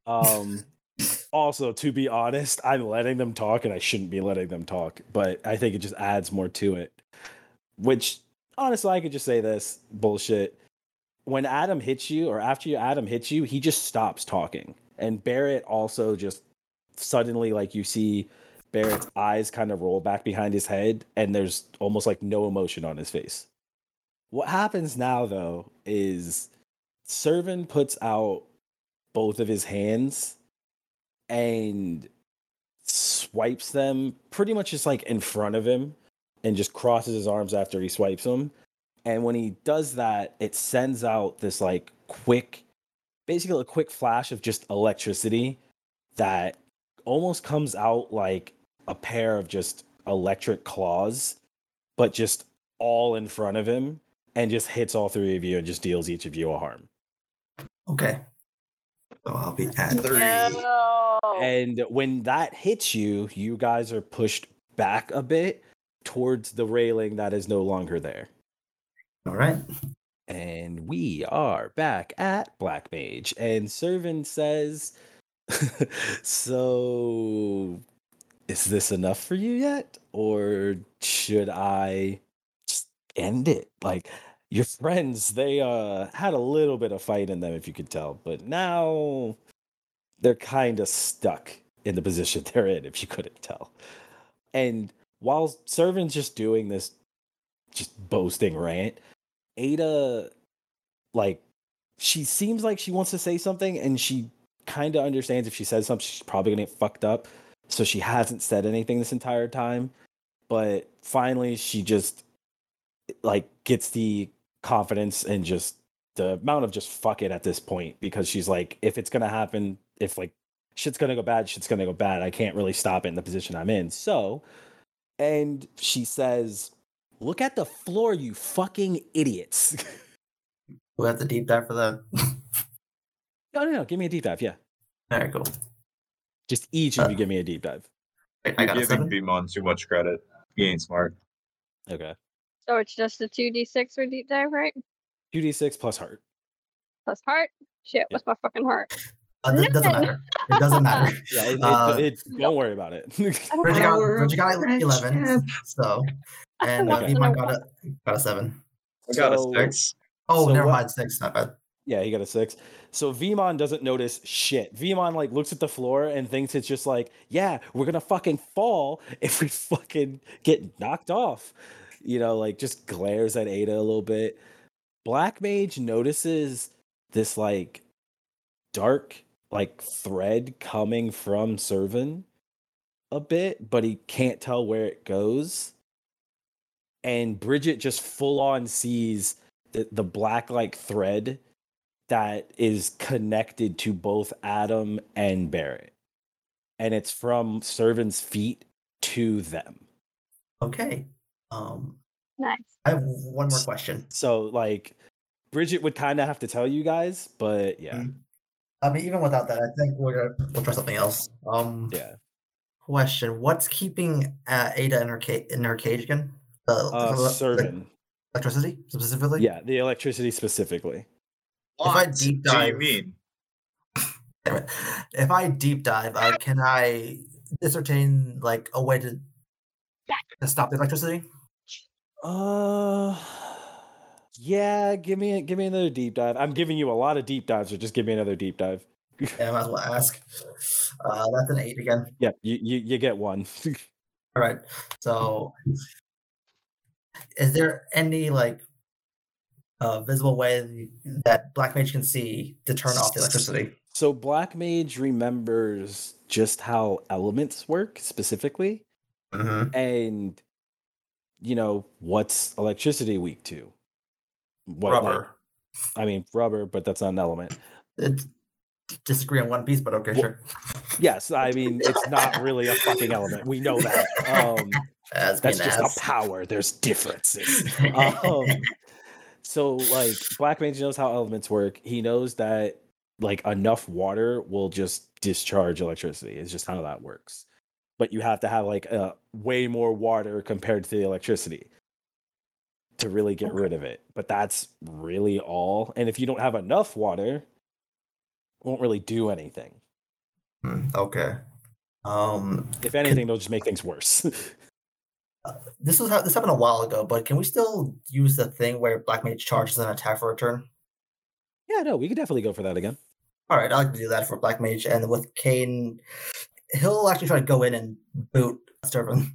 Um *laughs* also to be honest, I'm letting them talk and I shouldn't be letting them talk, but I think it just adds more to it. Which honestly I could just say this bullshit. When Adam hits you or after you Adam hits you, he just stops talking. And Barrett also just suddenly like you see Barrett's eyes kind of roll back behind his head and there's almost like no emotion on his face. What happens now though is Servant puts out both of his hands and swipes them pretty much just like in front of him and just crosses his arms after he swipes them. And when he does that, it sends out this like quick, basically a quick flash of just electricity that almost comes out like a pair of just electric claws, but just all in front of him and just hits all three of you and just deals each of you a harm. Okay. So I'll be at three. No. And when that hits you, you guys are pushed back a bit towards the railing that is no longer there. All right. And we are back at Black Mage. And Servant says, *laughs* So, is this enough for you yet? Or should I just end it? Like, your *laughs* friends, they uh had a little bit of fight in them, if you could tell, but now they're kind of stuck in the position *laughs* they're in, if you couldn't tell. And while Servant's just doing this, just boasting rant, Ada, like, she seems like she wants to say something, and she kind of understands if she says something, she's probably gonna get fucked up. So she hasn't said anything this entire time. But finally, she just like gets the confidence and just the amount of just fuck it at this point because she's like, if it's gonna happen, if like shit's gonna go bad, shit's gonna go bad. I can't really stop it in the position I'm in. So, and she says, Look at the floor, you fucking idiots. *laughs* We have the deep dive for that. no, *laughs* oh, no, no. Give me a deep dive. Yeah. All right, cool. Just each of you give me a deep dive. Wait, I You're got giving. Vimon too much credit. He ain't smart. Okay. So it's just a 2d6 for deep dive, right? 2d6 plus heart. Plus heart? Shit, what's my fucking heart? Uh, it doesn't matter. It doesn't *laughs* matter. Yeah, it, it- Uh, it- don't worry about it. I don't Bridget got, Bridget got eleven. So, and uh, Okay. Vimon got a got a seven. I got a six. Oh, So never what- mind. Six. Not bad. Yeah, he got a six. So Vimon doesn't notice shit. Vimon like looks at the floor and thinks it's just like, yeah, we're gonna fucking fall *laughs* if we fucking get knocked off. You know, like just glares at Ada a little bit. Black Mage notices this like dark like thread coming from Servant a bit, but he can't tell where it goes. And Bridget just full on sees the, the black like thread that is connected to both Adam and Barrett. And it's from servants' feet to them. Okay. Um, Nice. I have one more question. So like Bridget would kind of have to tell you guys, but yeah. Mm. I mean, even without that, I think we're gonna we'll try something else. Um, Yeah. Question: What's keeping uh, Ada in her cage? In her cage again? The, Uh the- the servant. electricity specifically. Yeah, the electricity specifically. If I What deep do you dive- mean? If I deep dive, uh, can I discertain like a way to to stop the electricity? Uh yeah, give me give me another deep dive. I'm giving you a lot of deep dives, so just give me another deep dive. Yeah, I might as well ask. Uh, that's an eight again. Yeah, you you, you get one. *laughs* All right. So, is there any like uh, visible way that Black Mage can see to turn off the electricity? so Black Mage remembers just how elements work specifically, Mm-hmm. and you know what's electricity weak to. What, like- Rubber. I mean rubber, but that's not an element. It's disagree on one piece, but okay, Wha- sure. Yes, I mean it's not really a fucking element. We know that. Um, As *laughs* that's just asked. a power. There's differences. *laughs* um, so like black mage knows how elements work. He knows that like enough water will just discharge electricity. It's just how that works. But you have to have like uh, way more water compared to the electricity to really get rid of it. But that's really all. And if you don't have enough water it won't really do anything. Hmm, okay. Um, if anything they'll just make things worse *laughs* this was this happened a while ago, but can we still use the thing where Black Mage charges an attack for a turn? yeah no we could definitely go for that again All right, I like to do that for Black Mage, and with Kane, he'll actually try to go in and boot Servant.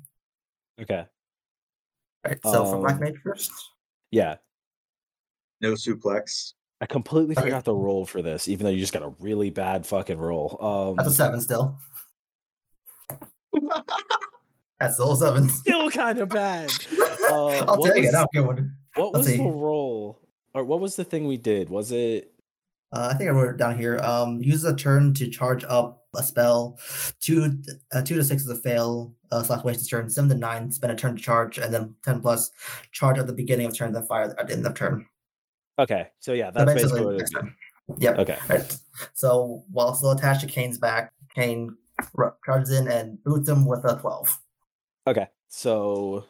okay Right. So for Black Um, Mage first. yeah No suplex. I completely Okay. forgot the roll for this, even though you just got a really bad fucking roll. That's a Um, seven still. *laughs* That's seven. still kind of bad. *laughs* Uh, I'll take it. I'll one. What Let's was the see. roll, or what was the thing we did? Was it? Uh, I think I wrote it down here. Um, use a turn to charge up a spell. Two, uh, two to six is a fail. Uh, slash waste a turn. Seven to nine, spend a turn to charge, and then ten plus charge at the beginning of turn, then fire at the end of turn. Okay, so yeah, So that's basically basically what it next is. turn. Yep. Okay, Right. So while still attached to Kane's back, Kane charges in and boots him with a twelve. Okay. So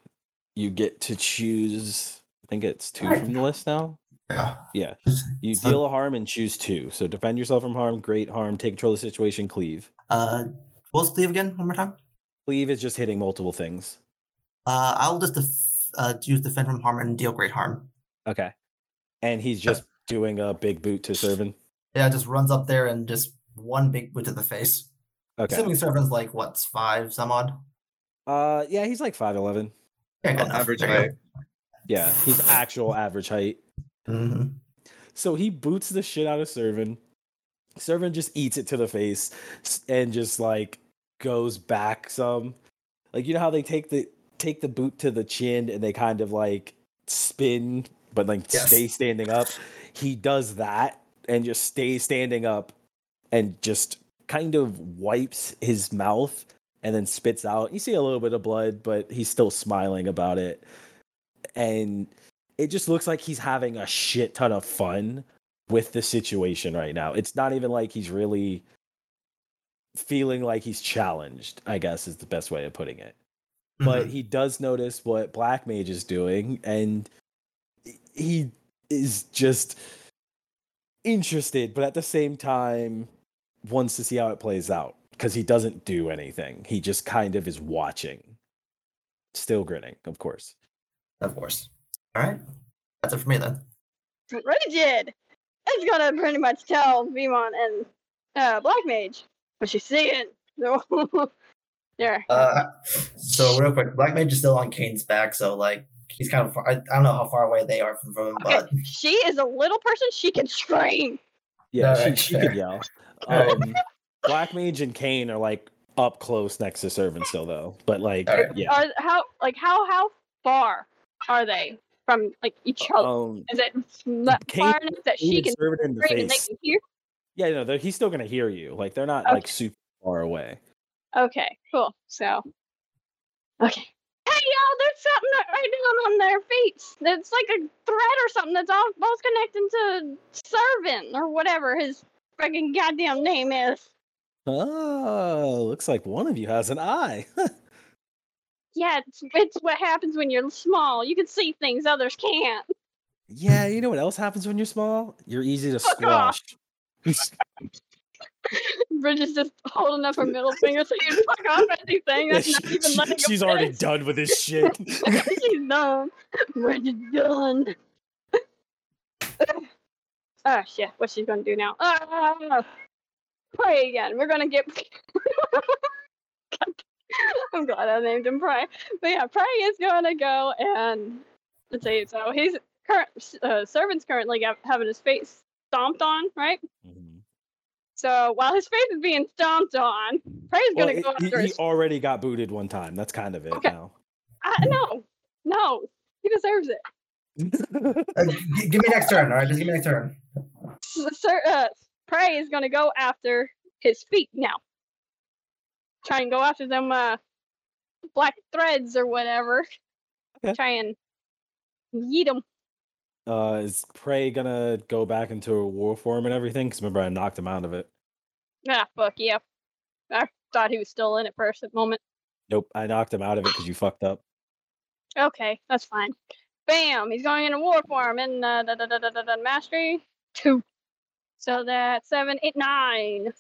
you get to choose. I think it's two from the list now. Yeah. Yeah, you deal a harm and choose two. So defend yourself from harm, great harm, take control of the situation, cleave. Uh, what's cleave again? One more time. Cleave is just hitting multiple things. Uh, I'll just def- uh, use defend from harm and deal great harm. Okay, and he's just doing a big boot to Servant. Yeah, just runs up there and just one big boot to the face. Okay. Assuming Servant's like what's five some odd. Uh, yeah, he's like five eleven. Yeah, good average height. Yeah, he's actual average height. go. Mhm. So he boots the shit out of Servant. Servant just eats it to the face and just like goes back some. Like you know how they take the take the boot to the chin and they kind of like spin but like Yes. stay standing up. He does that and just stays standing up and just kind of wipes his mouth and then spits out. You see a little bit of blood, but he's still smiling about it. And it just looks like he's having a shit ton of fun with the situation right now. It's not even like he's really feeling like he's challenged, I guess is the best way of putting it. But Mhm. he does notice what Black Mage is doing and he is just interested, but at the same time wants to see how it plays out because he doesn't do anything. He just kind of is watching. Still grinning, of course. of course. All right, that's it for me then. Bridget is gonna pretty much tell Vimon and uh, Black Mage what she's seeing. *laughs* So, there. Uh, so real quick, Black Mage is still on Kane's back, so like he's kind of far. I, I don't know how far away they are from, from him, Okay, but she is a little person. She can scream. Yeah, Alright, she, she fair. could yell. Um, Black Mage and Kane are like up close next to Servant still though. But like yeah. Are how like how how far are they from like each other? Um, Is it Kate- far enough that she can in the and they can hear? Yeah, no, he's still gonna hear you. Like they're not like super far away. Okay, cool. So, okay. Hey, y'all, there's something that- right down on their feet. It's like a thread or something that's all both connecting to Servant or whatever his freaking goddamn name is. Oh, looks like one of you has an eye. *laughs* Yeah, it's, it's what happens when you're small. You can see things others can't. yeah, you know what else happens when you're small? You're easy to Fuck squash. *laughs* Bridget's just holding up her middle finger so you fuck off anything. Yeah, That's not even letting him she's already finish. done with this *laughs* shit. She's done. Bridget's done. oh *sighs* shit, what's she gonna do now? Ah, Prey again. We're gonna get. *laughs* I'm glad I named him Prey. But yeah, Prey is gonna go and let's see. So he's current uh, servant's currently having his face stomped on, right? Mhm. So while his face is being stomped on, Prey's Well, gonna go he, after he his. already got booted one time. That's kind of it Okay. now. I, no, no, he deserves it. Uh, g- give me next turn. All right, just give me next turn. S- Sir, uh, Prey is gonna go after his feet now. Try and go after them uh, black threads or whatever. Okay. Try and yeet them. Uh, is Prey gonna go back into a war form and everything? Because remember, I knocked him out of it. Ah, fuck yeah. I thought he was still in it for a moment. Nope, I knocked him out of it because you fucked up. Okay, that's fine. Bam! He's going into war form in uh, da, da, da, da, da, mastery two. So that's seven, eight, nine.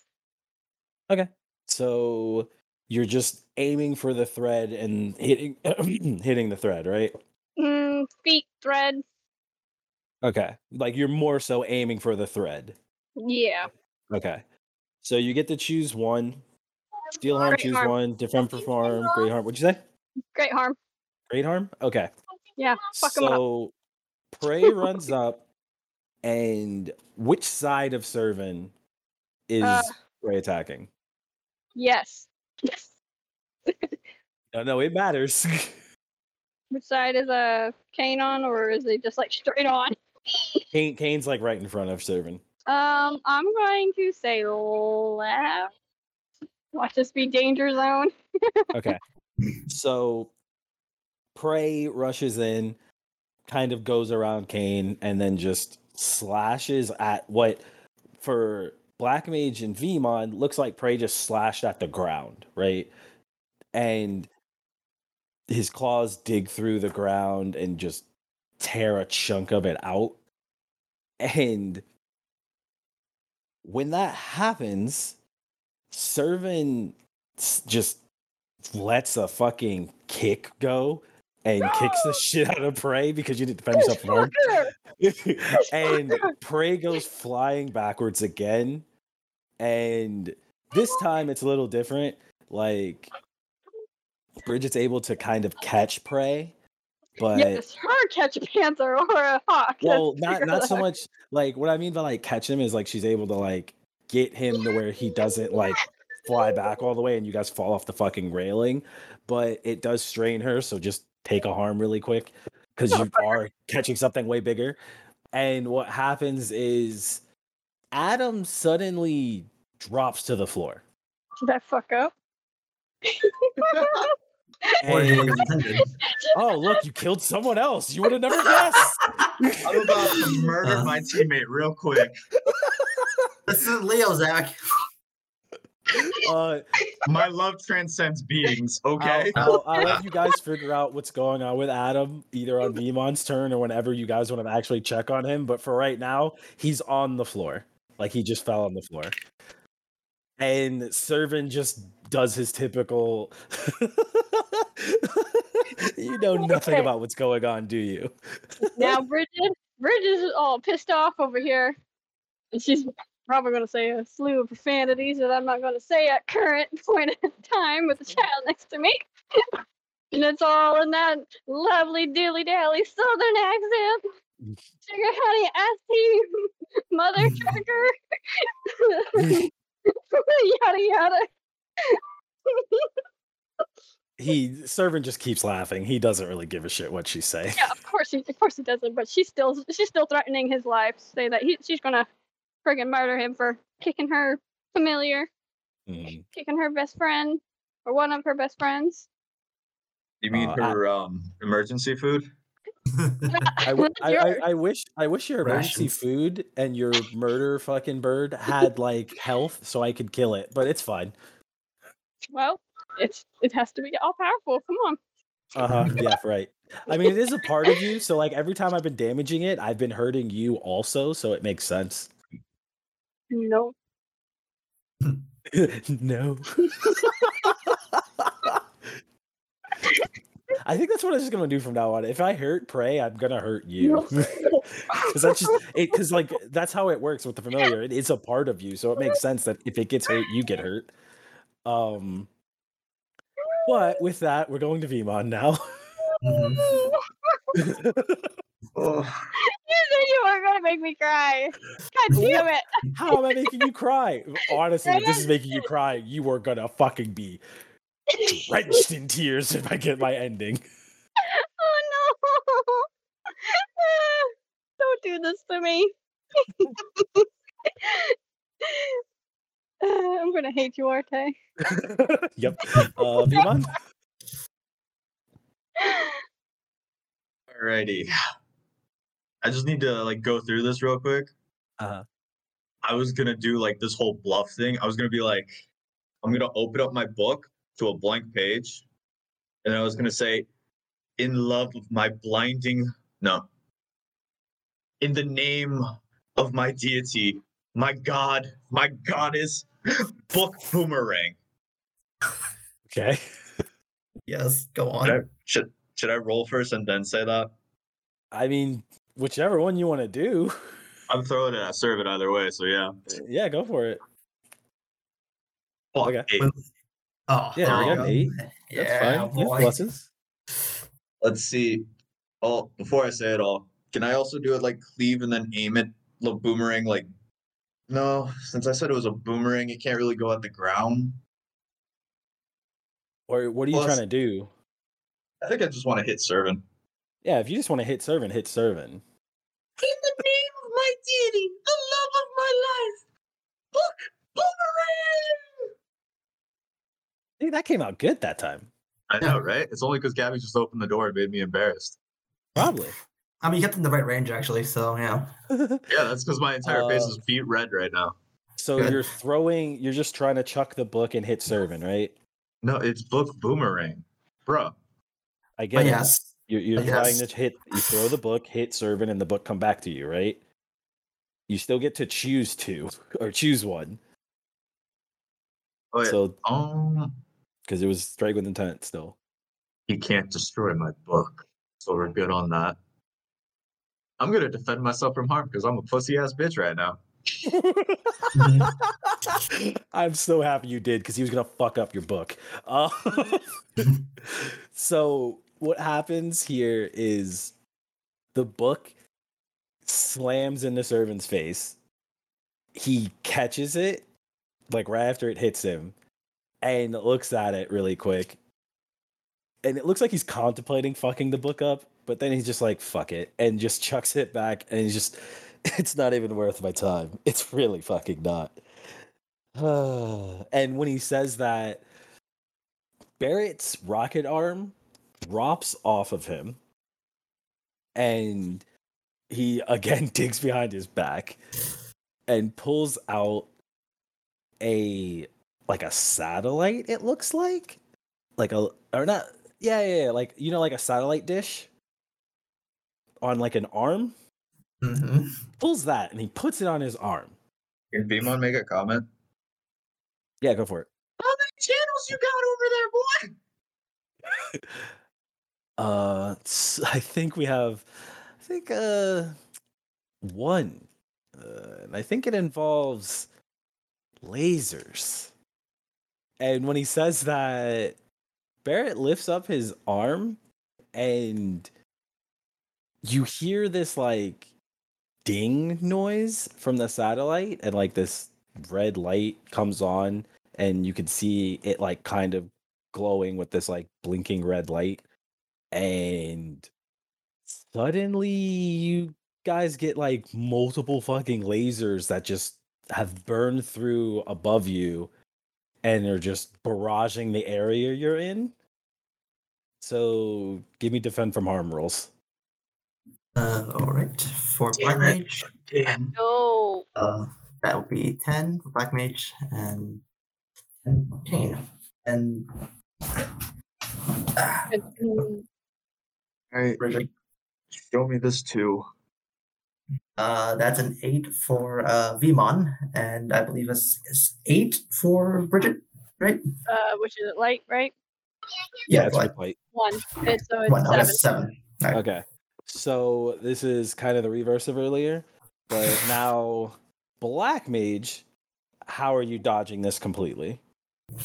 Okay. So you're just aiming for the thread and hitting *clears throat* hitting the thread, right? Mm, feet thread. Okay, like you're more so aiming for the thread. Yeah. Okay, so you get to choose one. Steel harm, Great choose harm. one. Defend, perform. Great harm. What'd you say? Great harm. Great harm. Okay. Yeah. Fuck him up. so prey runs up, and which side of Servant is Uh, prey attacking? Yes. *laughs* No, no, it matters. *laughs* Which side is a Kane on, or is it just like straight on? Kane, Kane's like right in front of Servant. Um, I'm going to say left. Watch this be danger zone. *laughs* Okay. so Prey rushes in, kind of goes around Kane, and then just slashes at what for Black Mage and Vimon looks like Prey just slashed at the ground, right? And his claws dig through the ground and just tear a chunk of it out. And when that happens, Servant just lets a fucking kick go and kicks the shit out of Prey because you didn't defend yourself from harm. *laughs* And! Prey goes flying backwards again. And this time it's a little different. Like Bridget's able to kind of catch Prey, but yes, her catch a panther or a hawk. that's well, not bigger not so much like what I mean by like catch him is like she's able to like get him to where he doesn't like fly back all the way and you guys fall off the fucking railing, but it does strain her, so just take a harm really quick because you are catching something way bigger. And what happens is Adam suddenly drops to the floor. Did I fuck up? *laughs* And, oh look, you killed someone else. You would have never guessed. I'm about to murder my teammate real quick. This is Leo, Zach. *laughs* *laughs* Uh, My love transcends beings, okay? I'll, I'll, I'll let you guys figure out what's going on with Adam, either on Vimon's turn or whenever you guys want to actually check on him. But for right now, he's on the floor. Like he just fell on the floor. And Servant just does his typical. *laughs* you know nothing Okay. about what's going on, do you? now Bridget, Bridget is all pissed off over here, and she's probably going to say a slew of profanities that I'm not going to say at current *laughs* point in time with the child next to me. *laughs* and it's all in that lovely dilly dally southern accent. *laughs* Sugar honey, ass tea, mother trucker, yada yada. he servant just keeps laughing. He doesn't really give a shit what she's saying. Yeah, of course he, of course he doesn't. But she's still, she's still threatening his life, say that he, she's gonna friggin' murder him for kicking her familiar, Mm. kicking her best friend, or one of her best friends. You mean Uh, I- her um emergency food? *laughs* I, w- That's *laughs* I, I. I wish I wish your emergency Rations. food and your murder fucking bird had like health so I could kill it, but it's fine. Well, it's it has to be all powerful. Come on. Uh huh. yeah, right. I mean, it is a part of you, so like every time I've been damaging it, I've been hurting you also, so it makes sense. No. *laughs* no. *laughs* I think that's what I'm just gonna do from now on. If I hurt prey, I'm gonna hurt you. Because *laughs* that's just it. Because like that's how it works with the familiar. It is a part of you, so it makes sense that if it gets hurt, you get hurt. Um. But with that, we're going to Vimon now. Mhm. *laughs* Oh, You said you were gonna make me cry. God damn it. How am I making you cry? Honestly, if this is *laughs* making you cry, you are gonna fucking be drenched in tears if I get my ending. Oh no. *laughs* Don't do this to me. *sighs* I'm gonna hate you, Arte. yep. Uh, Vimon? Alrighty. I just need to like go through this real quick. Uh-huh. I was gonna do like this whole bluff thing. I was gonna be like, I'm gonna open up my book to a blank page, and I was gonna say, "In love of my blinding no." In the name of my deity, my god, my goddess, book boomerang. *laughs* Okay. Yes, go Should I, on. should should I roll first and then say that? I mean, whichever one you want to do. I'm throwing it at servant either way, so yeah. Yeah, go for it. Fuck, Okay. eight. Oh, Yeah, there we we got go. eight. Yeah, That's fine. You have pluses. Let's see. Oh, before I say it all, can I also do it like cleave and then aim it, little boomerang? Like, no, since I said it was a boomerang, it can't really go at the ground. Or what are you Plus- trying to do? I think I just want to hit servant. Yeah, if you just want to hit servant, hit servant. In the name of my deity, the love of my life, book boomerang. Hey, that came out good that time. I know, right? It's only because Gabby just opened the door and made me embarrassed. Probably. I mean, you kept in the right range actually, so yeah. *laughs* Yeah, that's because my entire face Uh, is beat red right now. so Good. you're throwing, you're just trying to chuck the book and hit servant, right? No, it's book boomerang, bro. I But get yes. You're, you're I trying to hit, you throw the book, hit servant, and the book come back to you, right? You still get to choose two *laughs* or choose one. Oh, yeah. So, um, because it was strike with intent still. You can't destroy my book, so we're good on that. I'm gonna defend myself from harm because I'm a pussy ass bitch right now. *laughs* I'm so happy you did because he was gonna fuck up your book. Uh, *laughs* so what happens here is the book slams in the servant's face. He catches it like right after it hits him and looks at it really quick. And it looks like he's contemplating fucking the book up, but then he's just like, fuck it, and just *laughs* chucks it back and he's just *laughs* it's not even worth my time. *laughs* It's really fucking not. *sighs* and when he says that, Barrett's rocket arm drops off of him, and he *laughs* again digs behind his back and pulls out a like a satellite. It looks like like a or not. Yeah, yeah, yeah, like you know, like a satellite dish on like an arm. Hmm Pulls that and he puts it on his arm. Can Vimon make a comment? Yeah, go for it. How many channels you got over there, boy? *laughs* Uh, s- I think we have, I think uh, one, uh, and I think it involves lasers. And when he says that, Barrett lifts up his arm, and you hear this like ding noise from the satellite, and like this red light comes on, and you can see it like kind of glowing with this like blinking red light, and suddenly you guys get like multiple fucking lasers that just have burned through above you and are just barraging the area you're in. So give me defend from harm rolls. Uh, all right. For Black Damn it. Mage, Damn. No. uh, that would be 10 for Black Mage and 10 for Kane. And. Ah, Alright, Bridget. show me this too. Uh, that's an 8 for uh, Vimon, and I believe it's, it's 8 for Bridget, right? Uh, which is it light, right? Yeah, it's like, right. One. It's, so it's one, okay, seven. 7. Alright. Okay. So this is kind of the reverse of earlier, but *laughs* now Black Mage, how are you dodging this completely?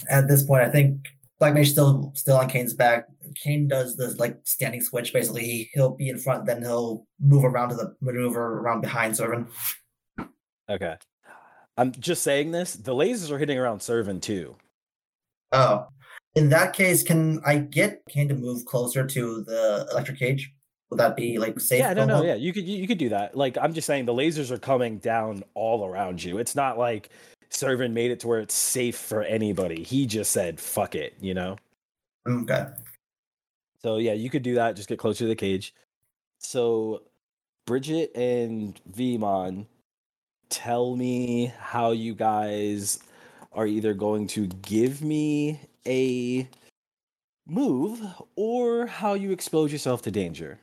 At this point, I think Black Mage still still on Kane's back. Kane does this like standing switch. Basically, he, he'll be in front, then he'll move around to the maneuver around behind Servant. Okay. I'm just saying this. The lasers are hitting around Servant too. Oh, in that case, can I get Kane to move closer to the electric cage? Would that be like safe? Yeah, no, no, Momo? yeah. You could you, you could do that. Like I'm just saying the lasers are coming down all around you. It's not like Servant made it to where it's safe for anybody. He just said fuck it, you know? Mm, okay. So yeah, you could do that. Just get closer to the cage. So Bridget and Vimon, tell me how you guys are either going to give me a move or how you expose yourself to danger.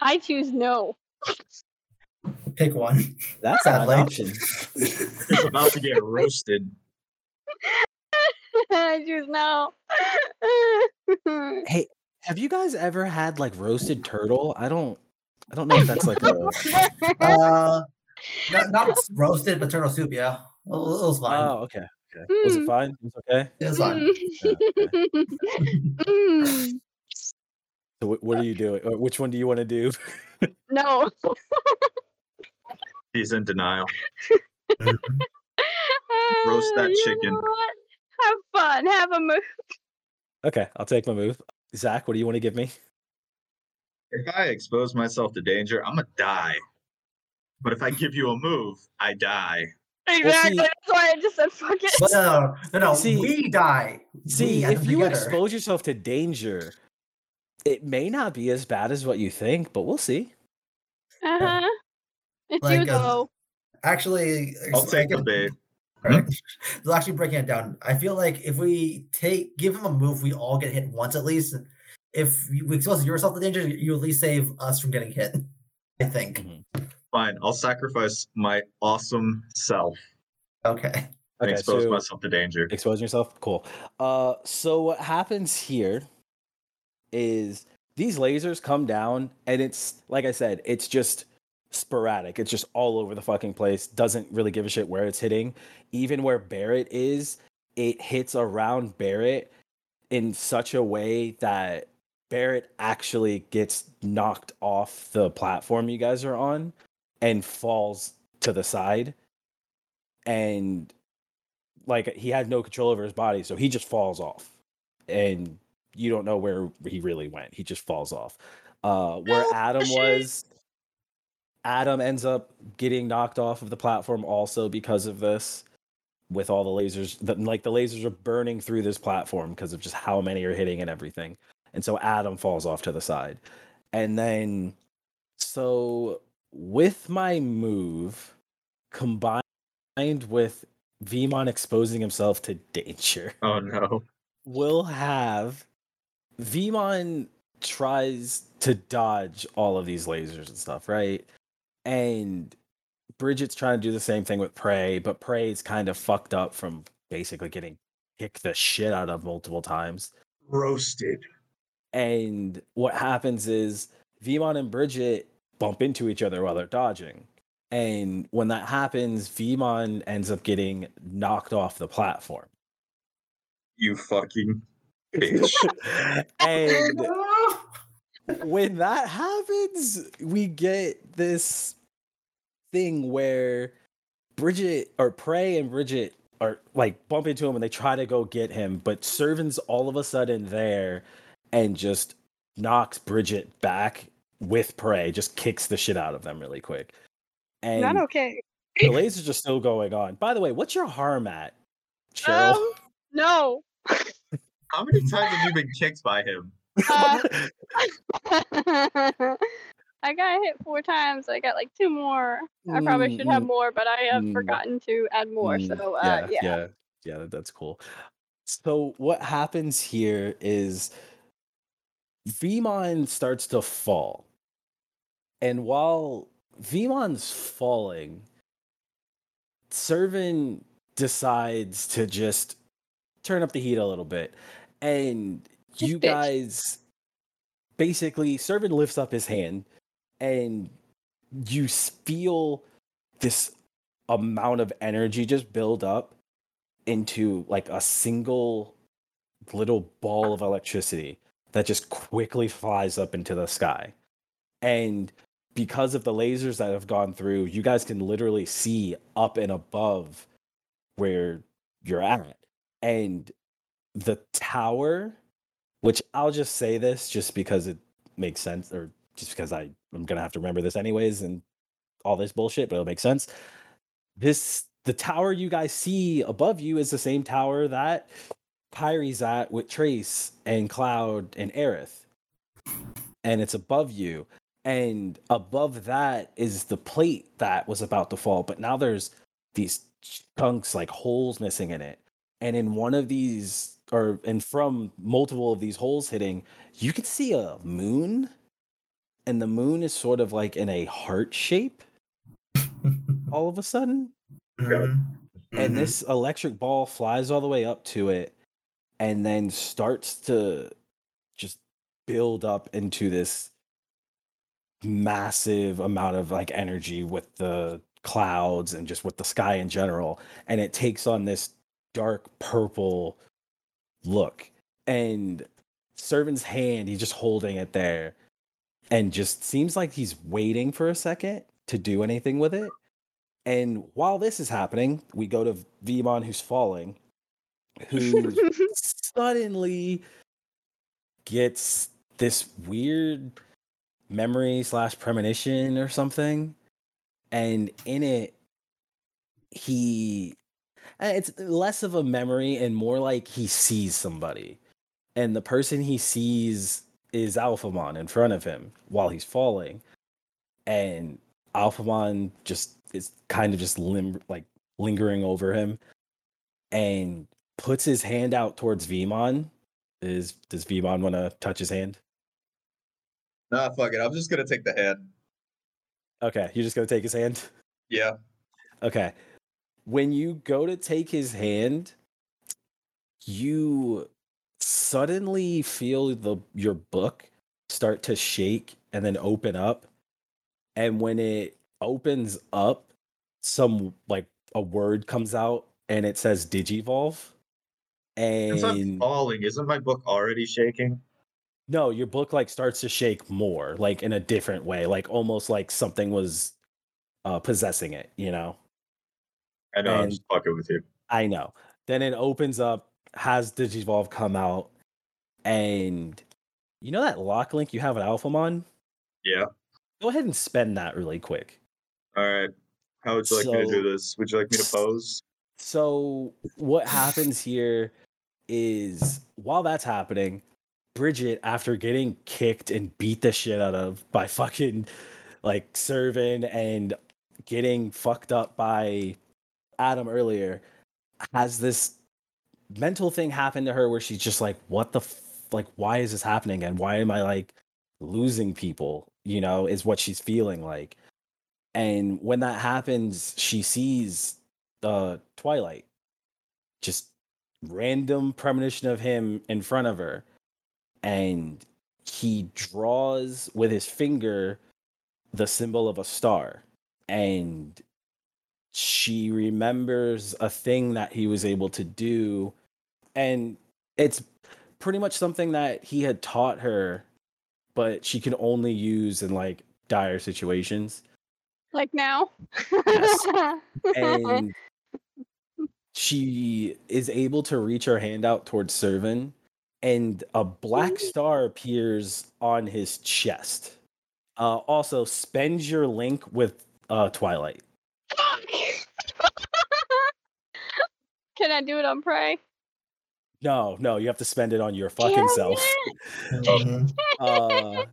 I choose no. Pick one. That's not an option. It's about to get roasted. *laughs* I choose no. *laughs* Hey, have you guys ever had like roasted turtle? I don't I don't know if that's like a *laughs* Uh, not, not roasted, but turtle soup. Yeah, it was fine. Oh, okay. Okay. Was it Mm. fine? It was okay. it was fine. Mm. So wh- what are you doing? Which one do you want to do? no. *laughs* He's in denial. *laughs* *laughs* Roast that You chicken. Have fun. Have a move. Okay, I'll take my move. Zach, what do you want to give me? If I expose myself to danger, I'm gonna die. But if I give you a move, I die. Exactly. see- That's why I just said fuck it. But no, no, no, See- we die. See, We if up you together. expose yourself to danger, it may not be as bad as what you think, but we'll see. Uh huh. It's Like, you uh, though. actually, I'll I take the can- bait. All right. *laughs* So actually breaking it down, I feel like if we take give him a move, we all get hit once at least. If you expose yourself to danger, you at least save us from getting hit. I think. Mhm. Fine, I'll sacrifice my awesome self Okay. and Okay, expose so myself to danger. exposing yourself, cool. Uh, so what happens here is these lasers come down, and it's like I said, it's just sporadic. It's just all over the fucking place. Doesn't really give a shit where it's hitting. Even where Barrett is, it hits around Barrett in such a way that Barrett actually gets knocked off the platform you guys are on and falls to the side. And like he had no control over his body, so he just falls off. And you don't know where he really went. He just falls off. Uh where No, Adam was Adam ends up getting knocked off of the platform also because of this with all the lasers the, like the lasers are burning through this platform because of just how many are hitting and everything and so adam falls off to the side and then so with my move combined with Vimon exposing himself to danger Oh no. we'll have Vimon tries to dodge all of these lasers and stuff, right? And Bridget's trying to do the same thing with Prey, but Prey's kind of fucked up from basically getting kicked the shit out of multiple times. Roasted. And what happens is Vimon and Bridget bump into each other while they're dodging. And when that happens, Vimon ends up getting knocked off the platform. You fucking. *laughs* and when that happens, we get this thing where Bridget or Prey and Bridget are like bump into him and they try to go get him, but Servant's all of a sudden there and just knocks Bridget back with prey, just kicks the shit out of them really quick. And Not okay. the lasers are still going on. By the way, what's your harm at, Cheryl? Um, no. *laughs* How many times have you been kicked by him? Uh, *laughs* I got hit four times. I got like two more. I probably should have Mm, more, but I have mm, forgotten to add more. Mm, So uh, yeah. yeah, yeah, that- that's cool. So what happens here is Vimon starts to fall. And while Vimon's falling, Servant decides to just turn up the heat a little bit. And Just you bitch. guys basically Servant lifts up his hand and you feel this amount of energy just build up into like a single little ball of electricity that just quickly flies up into the sky. And because of the lasers that have gone through, you guys can literally see up and above where you're at. And the tower, which I'll just say this just because it makes sense, or just because I, I'm gonna have to remember this anyways, and all this bullshit, but it'll make sense. This the tower you guys see above you is the same tower that Kyrie's at with Trace and Cloud and Aerith. And it's above you. And above that is the plate that was about to fall. But now there's these chunks like holes missing in it. And in one of these, or and from multiple of these holes hitting, you can see a moon. And the moon is sort of like in a heart shape *laughs* all of a sudden Mhm. and Mhm. this electric ball flies all the way up to it and then starts to just build up into this massive amount of like energy with the clouds and just with the sky in general and it takes on this dark purple look and servant's hand he's just holding it there and just seems like he's waiting for a second to do anything with it and while this is happening, we go to Vimon who's falling, who *laughs* suddenly gets this weird memory slash premonition or something. And in it, he Uh, it's less of a memory and more like he sees somebody. And the person he sees is Alphamon in front of him while he's falling. And Alphamon just is kind of just lim- like lingering over him and puts his hand out towards Vimon. Is does Vimon want to touch his hand? Nah, fuck it. I'm just gonna take the hand. Okay, you're just gonna take his hand. Yeah. Okay. When you go to take his hand, you suddenly feel the your book start to shake and then open up. And when it opens up, some like a word comes out and it says Digivolve. Since I'm And falling, isn't my book already shaking? no, your book like starts to shake more, like in a different way, like almost like something was uh possessing it, you know? I know, I'm just fucking with you. I know. Then it opens up, has Digivolve come out, and you know that lock link you have at Alphamon? Yeah. Go ahead and spend that really quick. All right. How would you like me to do this? Would you like me to pose? So what happens here is while that's happening, Bridget, after getting kicked and beat the shit out of by fucking like serving and getting fucked up by Adam earlier, has this mental thing happen to her where she's just like, what the f- like, why is this happening? And why am I like losing people? You know, is what she's feeling like. And when that happens, she sees uh Twilight. Just random premonition of him in front of her. And he draws with his finger the symbol of a star. And she remembers a thing that he was able to do. And it's pretty much something that he had taught her, but she can only use in like dire situations. like now. Yes. *laughs* and she is able to reach her hand out towards Servant, and a black star appears on his chest. Uh, also, spend your link with uh, Twilight. Fuck! *laughs* Can I do it on Prey? No, no, you have to spend it on your fucking Damn self. it. Mhm. *laughs* Uh,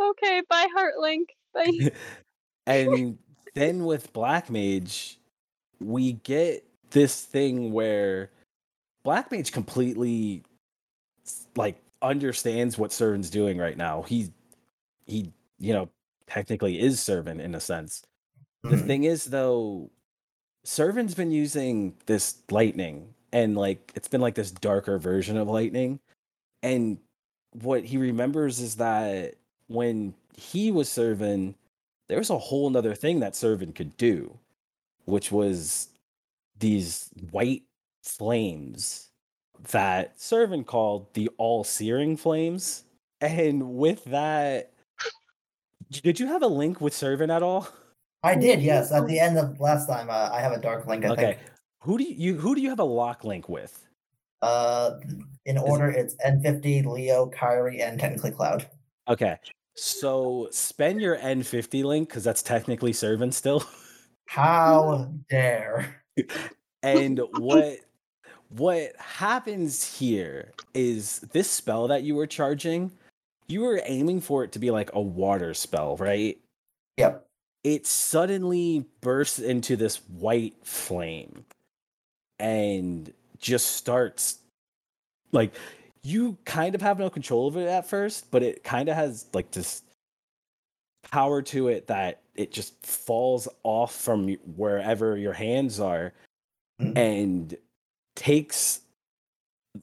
Okay, bye Heartlink. Bye. *laughs* and then with Black Mage, we get this thing where Black Mage completely like understands what Servant's doing right now. He he, you know, technically is Servant in a sense. The Mhm. thing is though, Servant's been using this lightning and like it's been like this darker version of lightning. And what he remembers is that when he was Servant, there was a whole nother thing that Servant could do, which was these white flames that Servant called the all searing flames. And with that, did you have a link with Servant at all? *laughs* I did, yes. At the end of last time, uh, I have a dark link. I Okay. think. Who do you, who do you have a lock link with? Uh, in order, it's N50, Leo, Kyrie, and technically Cloud. Okay. So spend your N50 link because that's technically servant still. How *laughs* dare! and *laughs* what what happens here is this spell that you were charging, you were aiming for it to be like a water spell, right? Yep. It suddenly bursts into this white flame and just starts like you kind of have no control of it at first, but it kind of has like this power to it that it just falls off from wherever your hands are Mhm. and takes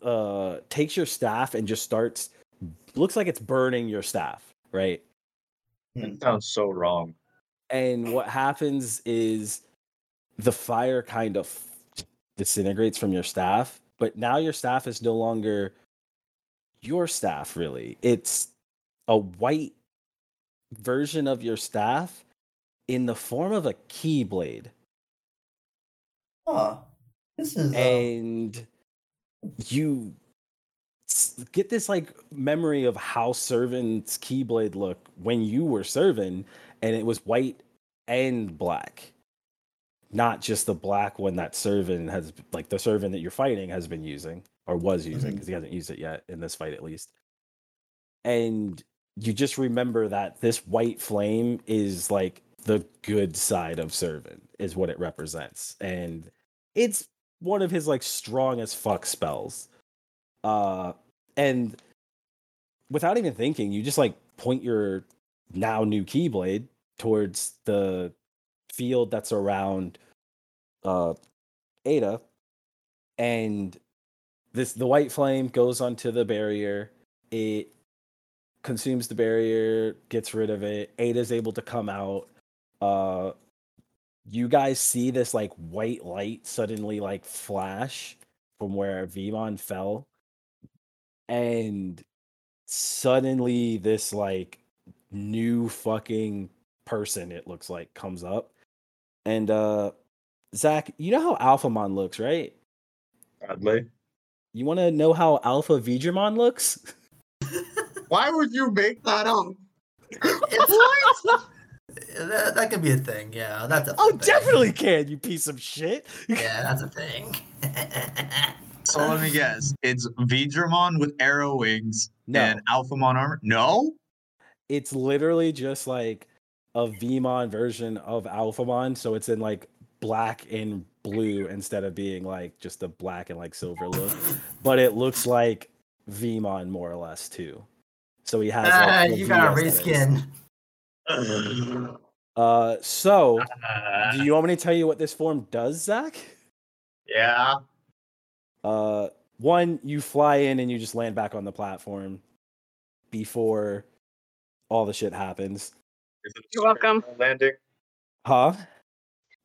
uh takes your staff and just starts looks like it's burning your staff, right? That sounds so wrong. And what happens is the fire kind of disintegrates from your staff, but now your staff is no longer your staff, really. It's a white version of your staff in the form of a keyblade. Huh. This is. Uh, and you get this like memory of how servant's keyblade look when you were servant and it was white and black not just the black one that servant has like the servant that you're fighting has been using or was using because he hasn't used it yet in this fight at least. And you just remember that this white flame is like the good side of servant is what it represents. And it's one of his like strongest fuck spells. Uh and without even thinking you just like point your now new keyblade towards the field that's around uh ada and this the white flame goes onto the barrier. It consumes the barrier gets rid of it. Ada's able to come out. Uh you guys see this like white light suddenly like flash from where Vimon fell. And suddenly this like new fucking person it looks like comes up and uh Zach, you know how Alphamon looks, right? Sadly. You want to know how Alpha Vidramon looks? *laughs* Why would you make that up? that, that could be a thing. Yeah, that's a. Oh, thing. definitely can, you piece of shit. *laughs* Yeah, that's a thing. So let me guess. It's Vidramon with arrow wings No. and Alphamon armor. No? it's literally just like a Vimon version of Alphamon, so it's in like black and blue instead of being like just a black and like silver look. But it looks like Vimon more or less too. So he has Ah, like, the you got a aesthetics. reskin. Uh so Uh, do you want me to tell you what this form does, Zach? yeah. Uh one, you fly in and you just land back on the platform before all the shit happens. Is it a You're welcome. Landing. Huh?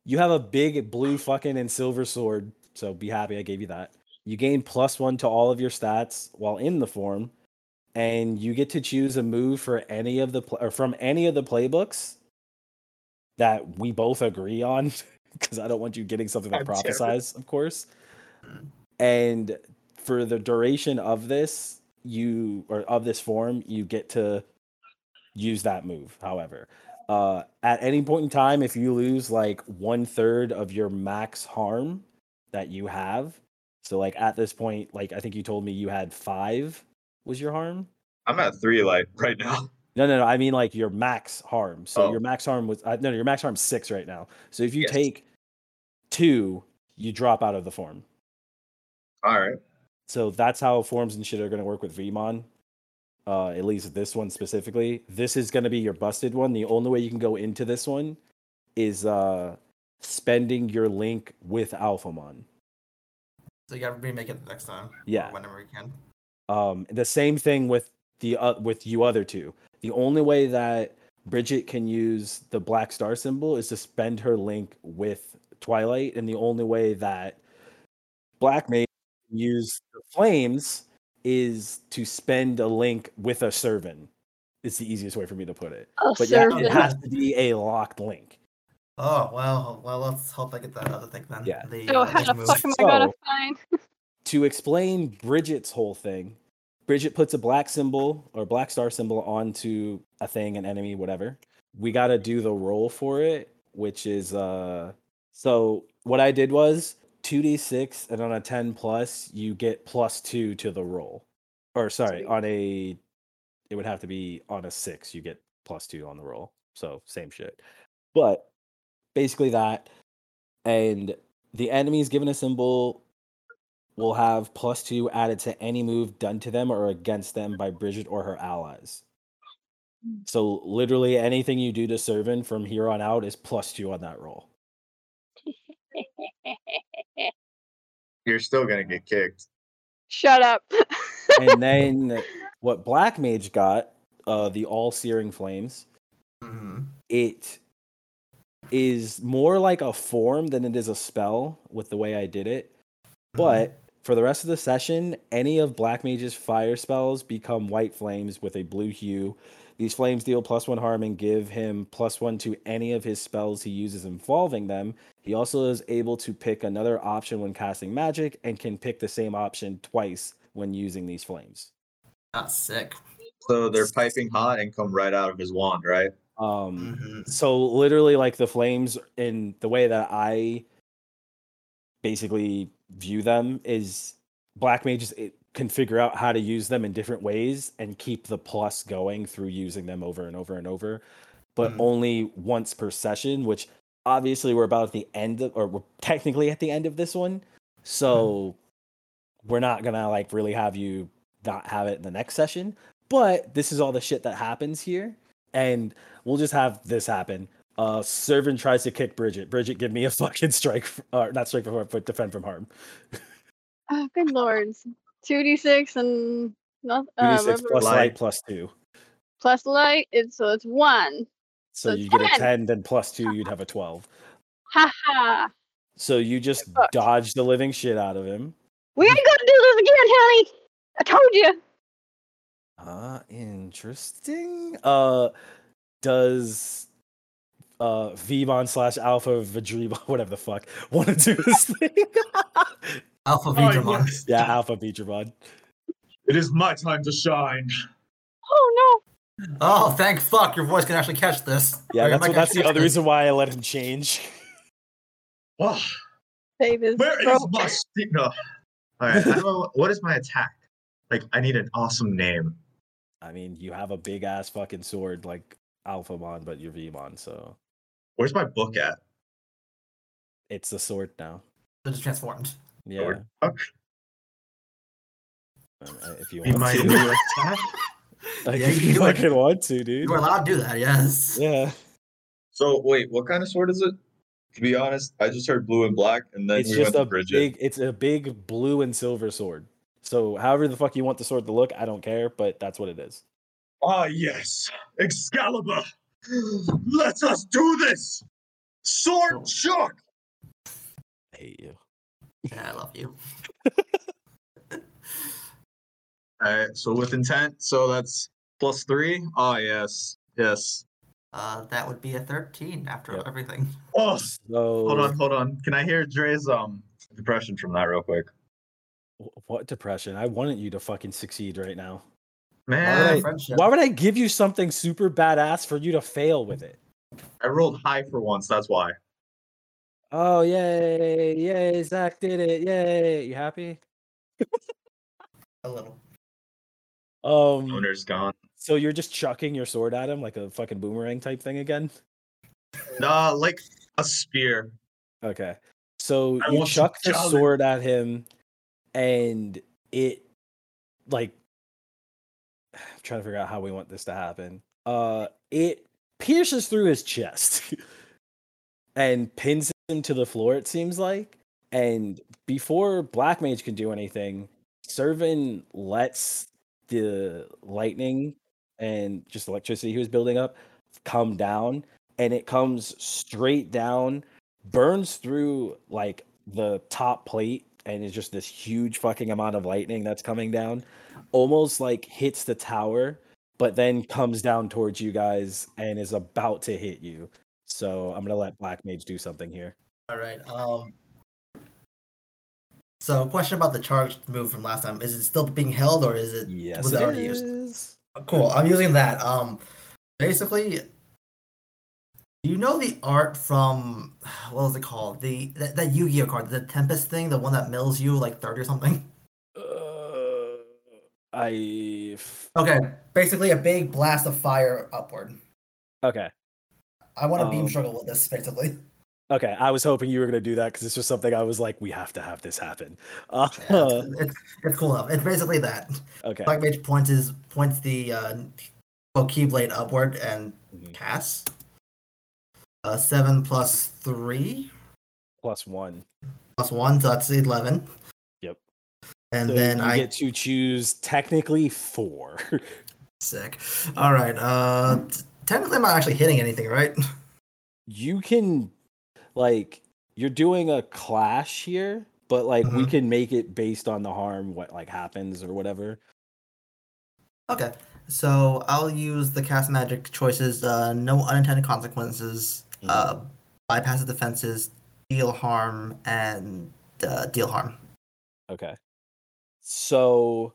You have a big blue fucking and silver sword, so be happy I gave you that. You gain plus one to all of your stats while in the form, and you get to choose a move for any of the pl- or from any of the playbooks that we both agree on *laughs* because I don't want you getting something that God damn it. prophesies, of course. And for the duration of this, you or of this form, you get to use that move. However, uh, at any point in time, if you lose like one third of your max harm that you have, so like at this point, like I think you told me you had five was your harm. I'm at three light right now. No, no, no. I mean like your max harm. So Oh. your max harm was uh, no, no, your max harm's six right now. So if you Yes. take two, you drop out of the form. All right. So that's how forms and shit are going to work with Vimon. Uh, at least this one specifically. This is going to be your busted one. The only way you can go into this one is uh, spending your link with Alphamon. So you gotta remake it next time. Yeah. Whenever you can. Um, the same thing with the uh, with you other two. The only way that Bridget can use the black star symbol is to spend her link with Twilight, and the only way that Black Mage can use the flames is to spend a link with a servant. It's the easiest way for me to put it. A But yeah, it has to be a locked link. Oh well, well let's hope I get that other thing then. Yeah. The, So uh, how the move. fuck am I gonna So- find? to explain Bridget's whole thing, Bridget puts a black symbol or black star symbol onto a thing, an enemy, whatever. We got to do the roll for it, which is uh so what I did was 2d6 and on a 10 plus you get plus 2 to the roll. Or sorry, Sweet. on a it would have to be on a 6 you get plus 2 on the roll. So same shit. But basically that and the enemies given a symbol will have plus two added to any move done to them or against them by Bridget or her allies. Mm. So literally anything you do to Servant from here on out is plus two on that roll. *laughs* You're still gonna get kicked. Shut up. And *laughs* then what Black Mage got, uh, the all searing flames, Mhm. it is more like a form than it is a spell with the way I did it. But for the rest of the session, any of Black Mage's fire spells become white flames with a blue hue. These flames deal plus one harm and give him plus one to any of his spells he uses involving them. He also is able to pick another option when casting magic and can pick the same option twice when using these flames. That's sick. So they're piping hot and come right out of his wand, right? Um, Mhm. so literally like the flames in the way that i basically view them is black mages it, can figure out how to use them in different ways and keep the plus going through using them over and over and over but Mhm. only once per session which obviously we're about at the end of or we're technically at the end of this one so we're not gonna like really have you not have it in the next session but this is all the shit that happens here and we'll just have this happen. Uh, servant tries to kick Bridget. Bridget, give me a *laughs* fucking strike, f- or not strike from harm, but defend from harm. oh, good lords. 2d6 and not, uh, d six plus Light. light plus two, plus light. It's so it's one. so So you get a 10. Then plus two, you'd have a twelve. Ha ha. So you just dodge the living shit out of him. We ain't gonna do this again, honey. I told you. Ah, interesting. Uh, does uh Vimon slash Alpha Vidriba, *laughs* whatever the fuck, want to do this thing? Alpha Oh, yes. yeah, Alpha Vidrimon. It is my time to shine. Oh no. Oh, thank fuck! Your voice can actually catch this. Yeah, that's what, that's the other this. reason why I let him change. *laughs* Oh, no. Where is throat. my stick? All right, know, what is my attack? Like, I need an awesome name. I mean, you have a big ass fucking sword like Alphamon, but you're Vimon, so Where's my book at? it's the sword now. It just transformed. Yeah, Sword. Okay. if you want my to. new attack. like, Yeah, if you you can do it. fucking want to, dude. You are allowed to do that. Yes. Yeah, So wait, what kind of sword is it? To be honest, I just heard blue and black, and then it's we just went to a Bridget. big. It's a big blue and silver sword. So, however the fuck you want the sword to look, I don't care, but that's what it is. Ah, yes, Excalibur. *sighs* Let us do this. Sword Oh. shook. I hate you. I love you. *laughs* All right, so with intent, so that's plus three. Ah, yes, yes. Uh, that would be a 13 after Yep. everything. Oh, So hold on, hold on. Can I hear Dre's um depression from that real quick? what depression? I wanted you to fucking succeed right now. Why would Man, Why would I give you something super badass for you to fail with it? I rolled high for once. That's why. Oh yay, yay, Zach did it. Yay. You happy? A little. Um Owner's gone. so you're just chucking your sword at him like a fucking boomerang type thing again? Nah, like a spear. Okay. So I you chuck the sword at him and it like I'm *sighs* trying to figure out how we want this to happen. Uh it pierces through his chest *laughs* and pins him to the floor, it seems like. And before Black Mage can do anything, Servant lets the lightning and just electricity he was building up come down and it comes straight down burns through like the top plate and it's just this huge fucking amount of lightning that's coming down almost like hits the tower but then comes down towards you guys and is about to hit you so i'm gonna let black mage do something here All right. Um. So, question about the charge move from last time: Is it still being held, or is it yes was it it already used? Cool. I'm using that. Um, basically, you know the art from what was it called? The that, that Yu-Gi-Oh card, the Tempest thing, the one that mills you like thirty or something. *laughs* uh, i Okay, basically a big blast of fire upward. okay I want to beam Um, struggle with this, basically. okay i was hoping you were gonna do that because it's just something i was like we have to have this happen uh, Yeah, it's, *laughs* it's, it's cool enough. It's basically that. okay Black Mage points is points the uh, keyblade upward and Mhm. casts. Uh, seven plus three plus one plus one, so that's eleven. Yep. And So then I get to choose technically four. *laughs* sick. All right. Uh, technically, I'm not actually hitting anything, right? you can like you're doing a clash here, but like we Mhm. can make it based on the harm what like happens or whatever. Okay. So I'll use the cast magic choices. Uh, no unintended consequences. Uh, bypass the defenses, deal harm, and uh, deal harm. Okay. So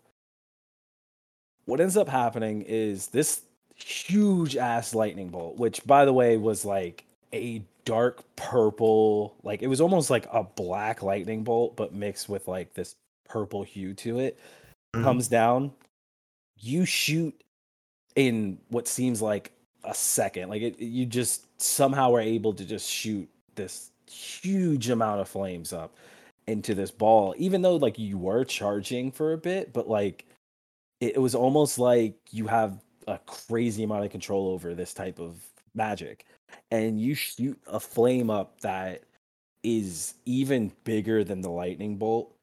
what ends up happening is this huge ass lightning bolt, which by the way was like a dark purple, like it was almost like a black lightning bolt, but mixed with like this purple hue to it, Mhm. comes down. You shoot in what seems like a second. Like it, you just somehow were able to just shoot this huge amount of flames up into this ball, even though like you were charging for a bit, but like it, it was almost like you have a crazy amount of control over this type of magic. And you shoot a flame up that is even bigger than the lightning bolt.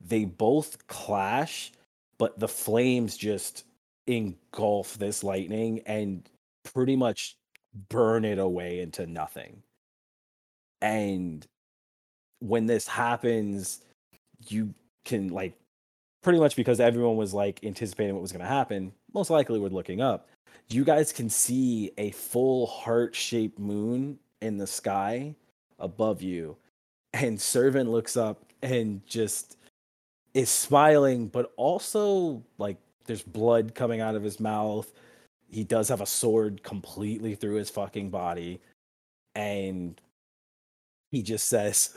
They both clash, but the flames just engulf this lightning and pretty much burn it away into nothing. And when this happens, you can like pretty much because everyone was like anticipating what was going to happen, most likely we're looking up. You guys can see a full heart shaped moon in the sky above you. And Servant looks up and just is smiling, but also like there's blood coming out of his mouth. He does have a sword completely through his fucking body. And he just says,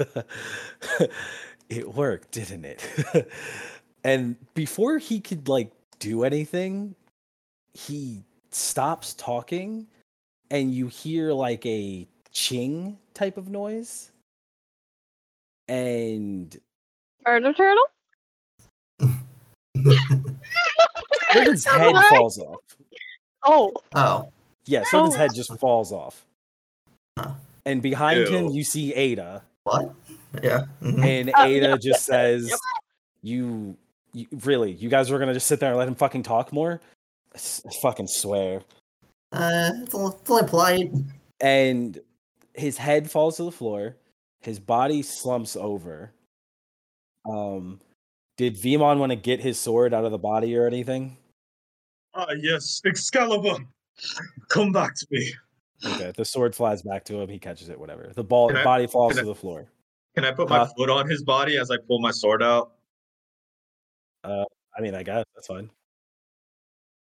*laughs* It worked, didn't it? *laughs* and before he could like do anything, he stops talking and you hear like a ching type of noise. And Turtle turtle? *laughs* Servant's head falls off. Oh, Oh. Yeah, Servant's Oh. head just falls off. Huh. And behind him, you see Ada. What? Yeah. mhm. And Oh, Ada yep, just says, yep. you, you really, you guys were gonna just sit there and let him fucking talk more? I, s- I fucking swear. Uh, it's only, it's only polite. And his head falls to the floor. His body slumps over. Um, did Vimon want to get his sword out of the body or anything? Ah, yes, Excalibur, come back to me. Okay, the sword flies back to him. He catches it. Whatever. The ball I- body falls to I- the floor. Can I put my Uh, foot on his body as I pull my sword out? I mean, I guess that's fine.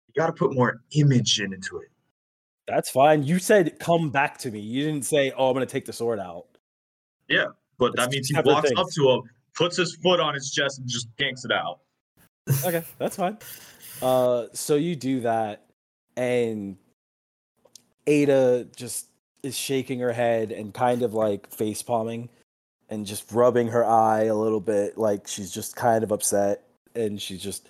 You got to put more image into it. That's fine. You said come back to me. You didn't say, "Oh, I'm gonna take the sword out." Yeah, but that means he walks up to him, puts his foot on his chest, and just ganks it out. Okay, that's fine. Uh, so you do that, and Ada just is shaking her head and kind of like face palming and just rubbing her eye a little bit, like she's just kind of upset. And she's just,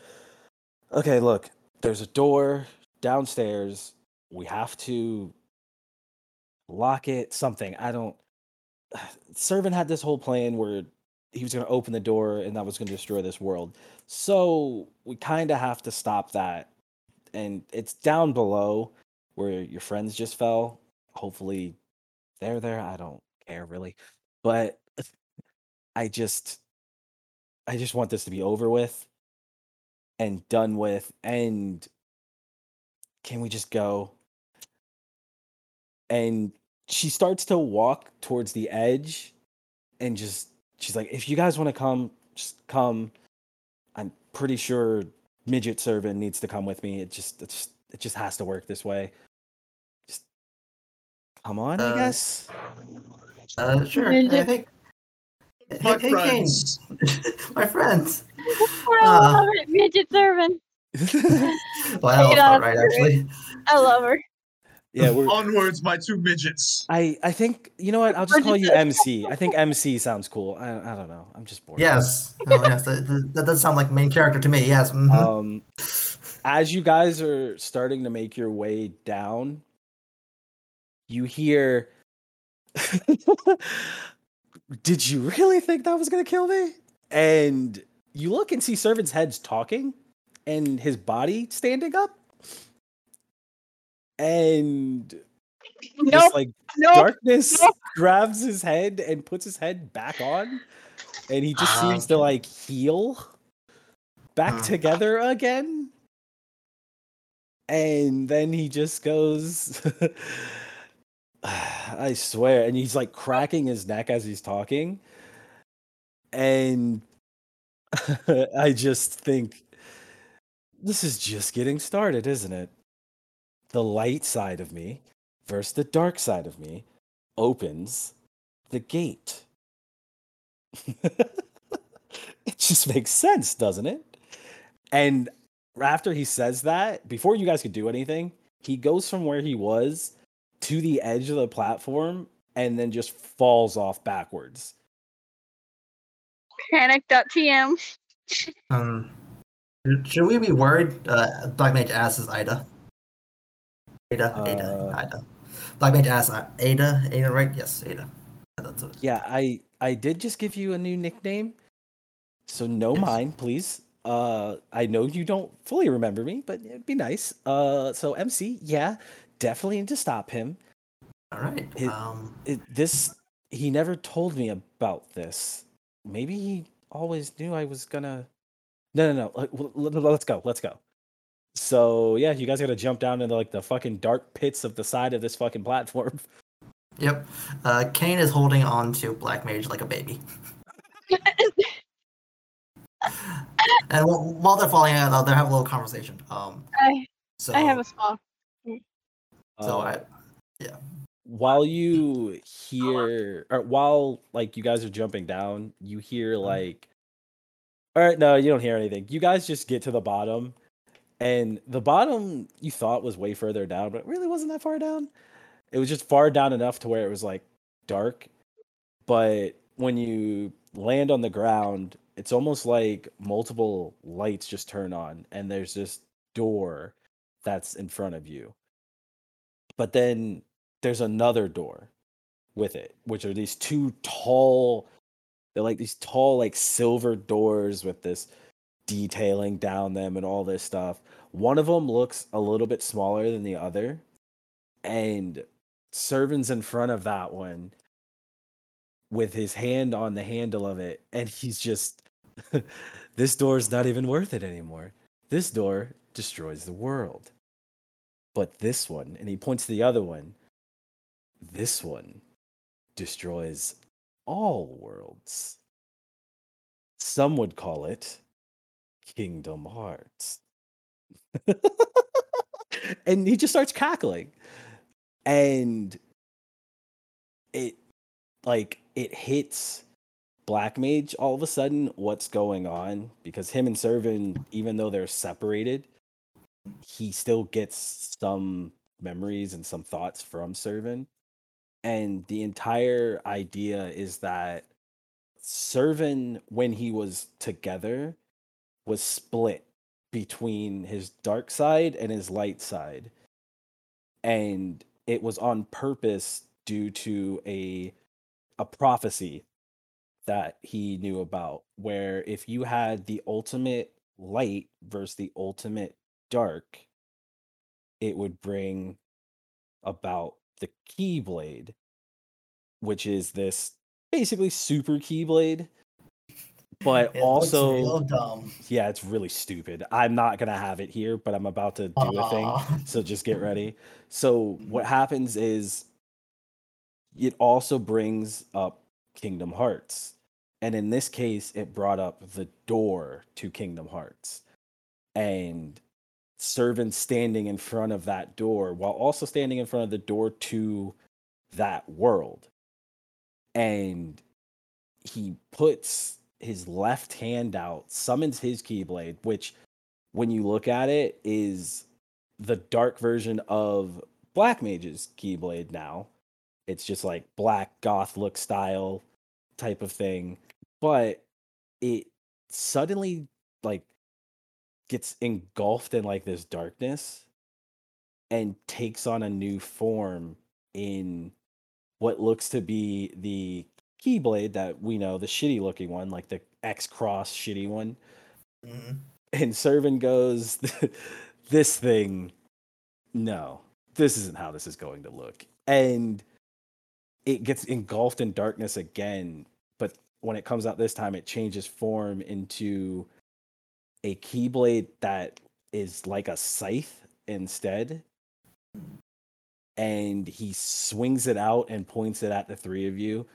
okay, look, there's a door downstairs. We have to lock it, something. I don't. *sighs* Servant had this whole plan where he was going to open the door and that was going to destroy this world. So we kind of have to stop that. And it's down below where your friends just fell. Hopefully they're there. I don't care really. But I just I just want this to be over with and done with and can we just go? And she starts to walk towards the edge and just she's like if you guys want to come just come i'm pretty sure midget servant needs to come with me it just it just it just has to work this way just come on i Uh, guess Uh, sure. I think. Hey, My hey, Kane. friends. *laughs* My friends. *laughs* I Uh. love it, midget servant. *laughs* Well, that was Yeah, not right, actually. I love her. Yeah we're Onwards, my two midgets. i i think you know what i'll just call you mc i think mc sounds cool i, I don't know i'm just bored Yes. Oh, yes. That, that- that does sound like main character to me. Yes. mhm. um as you guys are starting to make your way down you hear *laughs* did you really think that was going to kill me and you look and see servants heads talking and his body standing up and Nope, just like nope. darkness nope. grabs his head and puts his head back on and he just seems to like heal back Hmm. together again and then he just goes *sighs* i swear and he's like cracking his neck as he's talking and *laughs* i just think this is just getting started isn't it the light side of me versus the dark side of me opens the gate. *laughs* it just makes sense, doesn't it? And after he says that, before you guys could do anything, he goes from where he was to the edge of the platform and then just falls off backwards. Panic.tm. Um, should- should we be worried? Uh, Black Mage asks Ida. Ada, Ada, Uh, Ida. Black Mage asks Ada, Ada, right? Yes, Ada. That's it. Yeah, I I did just give you a new nickname. So no Yes. mind, please. Uh I know you don't fully remember me, but it'd be nice. Uh so MC, yeah, definitely need to stop him. All right. It- um, It, this he never told me about this. Maybe he always knew I was gonna No, no, no. let- let- let- Let's go. Let's go. So, yeah, you guys got to jump down into like the fucking dark pits of the side of this fucking platform. *laughs* yep. Uh, Kane is holding on to Black Mage like a baby. *laughs* and while, while they're falling out, uh, they're having a little conversation. Um, I, so I have a small. so Uh, I, yeah. while you hear or while like you guys are jumping down you hear like all right no you don't hear anything you guys just get to the bottom and the bottom you thought was way further down but it really wasn't that far down. It was just far down enough to where it was like dark. But when you land on the ground it's almost like multiple lights just turn on and there's this door that's in front of you. But then there's another door with it, which are these two tall, they're like these tall, like silver doors with this detailing down them and all this stuff. One of them looks a little bit smaller than the other, and Servant's in front of that one with his hand on the handle of it, and he's just, *laughs* this door's not even worth it anymore. This door destroys the world. But this one, and he points to the other one, This one destroys all worlds. Some would call it Kingdom Hearts. *laughs* and he just starts cackling. And it like it hits Black Mage all of a sudden what's going on because him and Servant, even though they're separated, he still gets some memories and some thoughts from Servant. And the entire idea is that Servant, when he was together, was split between his dark side and his light side. And it was on purpose due to a a prophecy that he knew about where if you had the ultimate light versus the ultimate dark it would bring about the keyblade which is this basically super keyblade but It also yeah it's really stupid. I'm not gonna have it here but i'm about to do a thing so just get ready. *laughs* So what happens is it also brings up kingdom hearts and in this case it brought up the door to kingdom hearts and servant standing in front of that door while also standing in front of the door to that world. And he puts his left hand out summons his keyblade which when you look at it is the dark version of black mage's keyblade now. It's just like black goth look style type of thing. But it suddenly like gets engulfed in like this darkness and takes on a new form in what looks to be the keyblade that we know the shitty looking one like the x cross shitty one Mhm. and Servant goes, *laughs* This thing, no, this isn't how this is going to look. And it gets engulfed in darkness again. But when it comes out this time, it changes form into a keyblade that is like a scythe instead. And he swings it out and points it at the three of you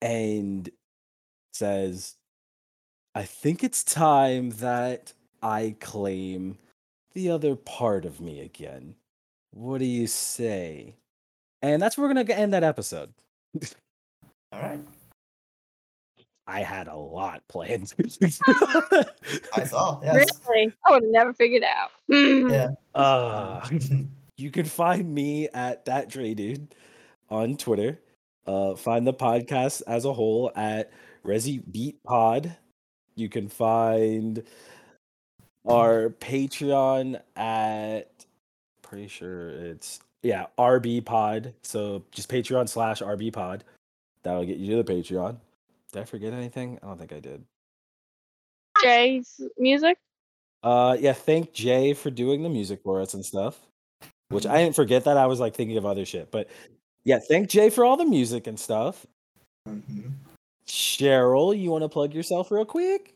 and says, I think it's time that I claim the other part of me again. What do you say? And that's where we're going to end that episode. All right. I had a lot planned. *laughs* I saw. *laughs* Yes. Really? I would have never figured out. *laughs* Yeah. uh, you can find me at that Dre dude on Twitter. Uh, find the podcast as a whole at Resi Beat Pod. You can find our Patreon at pretty sure it's yeah RB Pod. So just Patreon slash RB Pod. That'll get you to the Patreon. Did I forget anything? I don't think I did. Jay's music. Uh, yeah. Thank Jay for doing the music for us and stuff. Which I didn't forget that. I was like thinking of other shit, but yeah. Thank Jay for all the music and stuff. Mhm. Cheryl, you want to plug yourself real quick?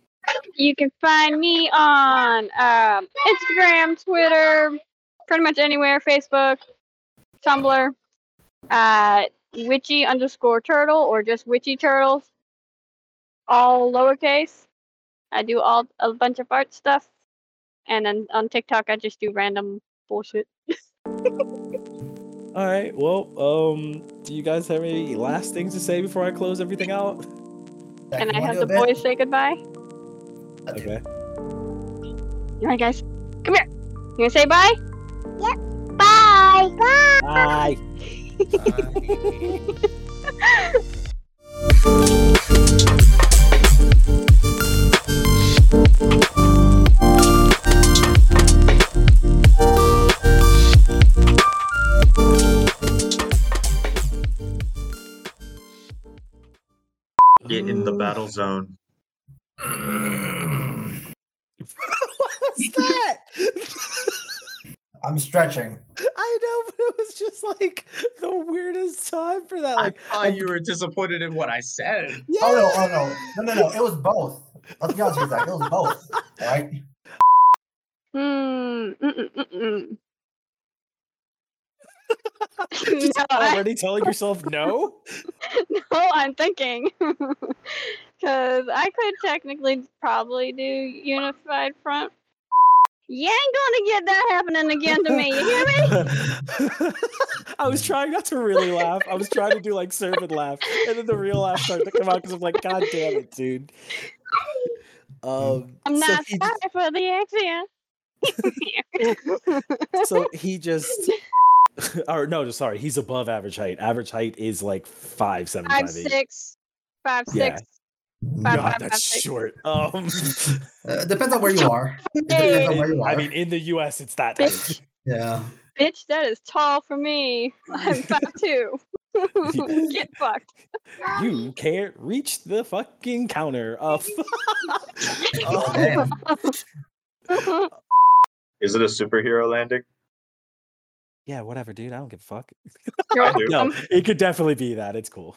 You can find me on um, Instagram, Twitter, pretty much anywhere, Facebook, Tumblr, at witchy underscore turtle or just witchy turtles, all lowercase. I do all a bunch of art stuff, and then on TikTok I just do random bullshit. *laughs* All right. Well, um, do you guys have any last things to say before I close everything out? Can I have the bit? boys say goodbye? Okay. All right, guys, come here. You gonna say bye? Yep. Bye. Bye. *laughs* Bye. it. *laughs* Get in the battle zone. *laughs* What's that? I'm stretching. I know, but it was just like the weirdest time for that. I Like, thought you were disappointed in what I said. yeah. Oh no, oh no, no, no, no. It was both. Let's be honest with you, Zach. It was both. *laughs* All right. Hmm. *laughs* Just No, I- already telling yourself no? *laughs* no, I'm thinking. *laughs* Because I could technically probably do unified front. You ain't gonna get that happening again to me. You hear me? I was trying not to really laugh. I was trying to do like servant laugh, and then the real laugh started to come out because I'm like, God damn it, dude. Um, I'm not he, sorry for the accent. so he just, *laughs* or no, sorry, he's above average height. Average height is like five seven, five five eight. Yeah. six. Five, God, five, that's five, short. *laughs* Um, Uh, depends on where you are. It depends on where you are. I mean, in the U.S., it's that Bitch. yeah. Bitch, that is tall for me. I'm *laughs* five two. Get fucked. You can't reach the fucking counter. Uh, Oh, damn. Is it a superhero landing? Yeah, whatever, dude. I don't give a fuck. *laughs* No, it could definitely be that. It's cool.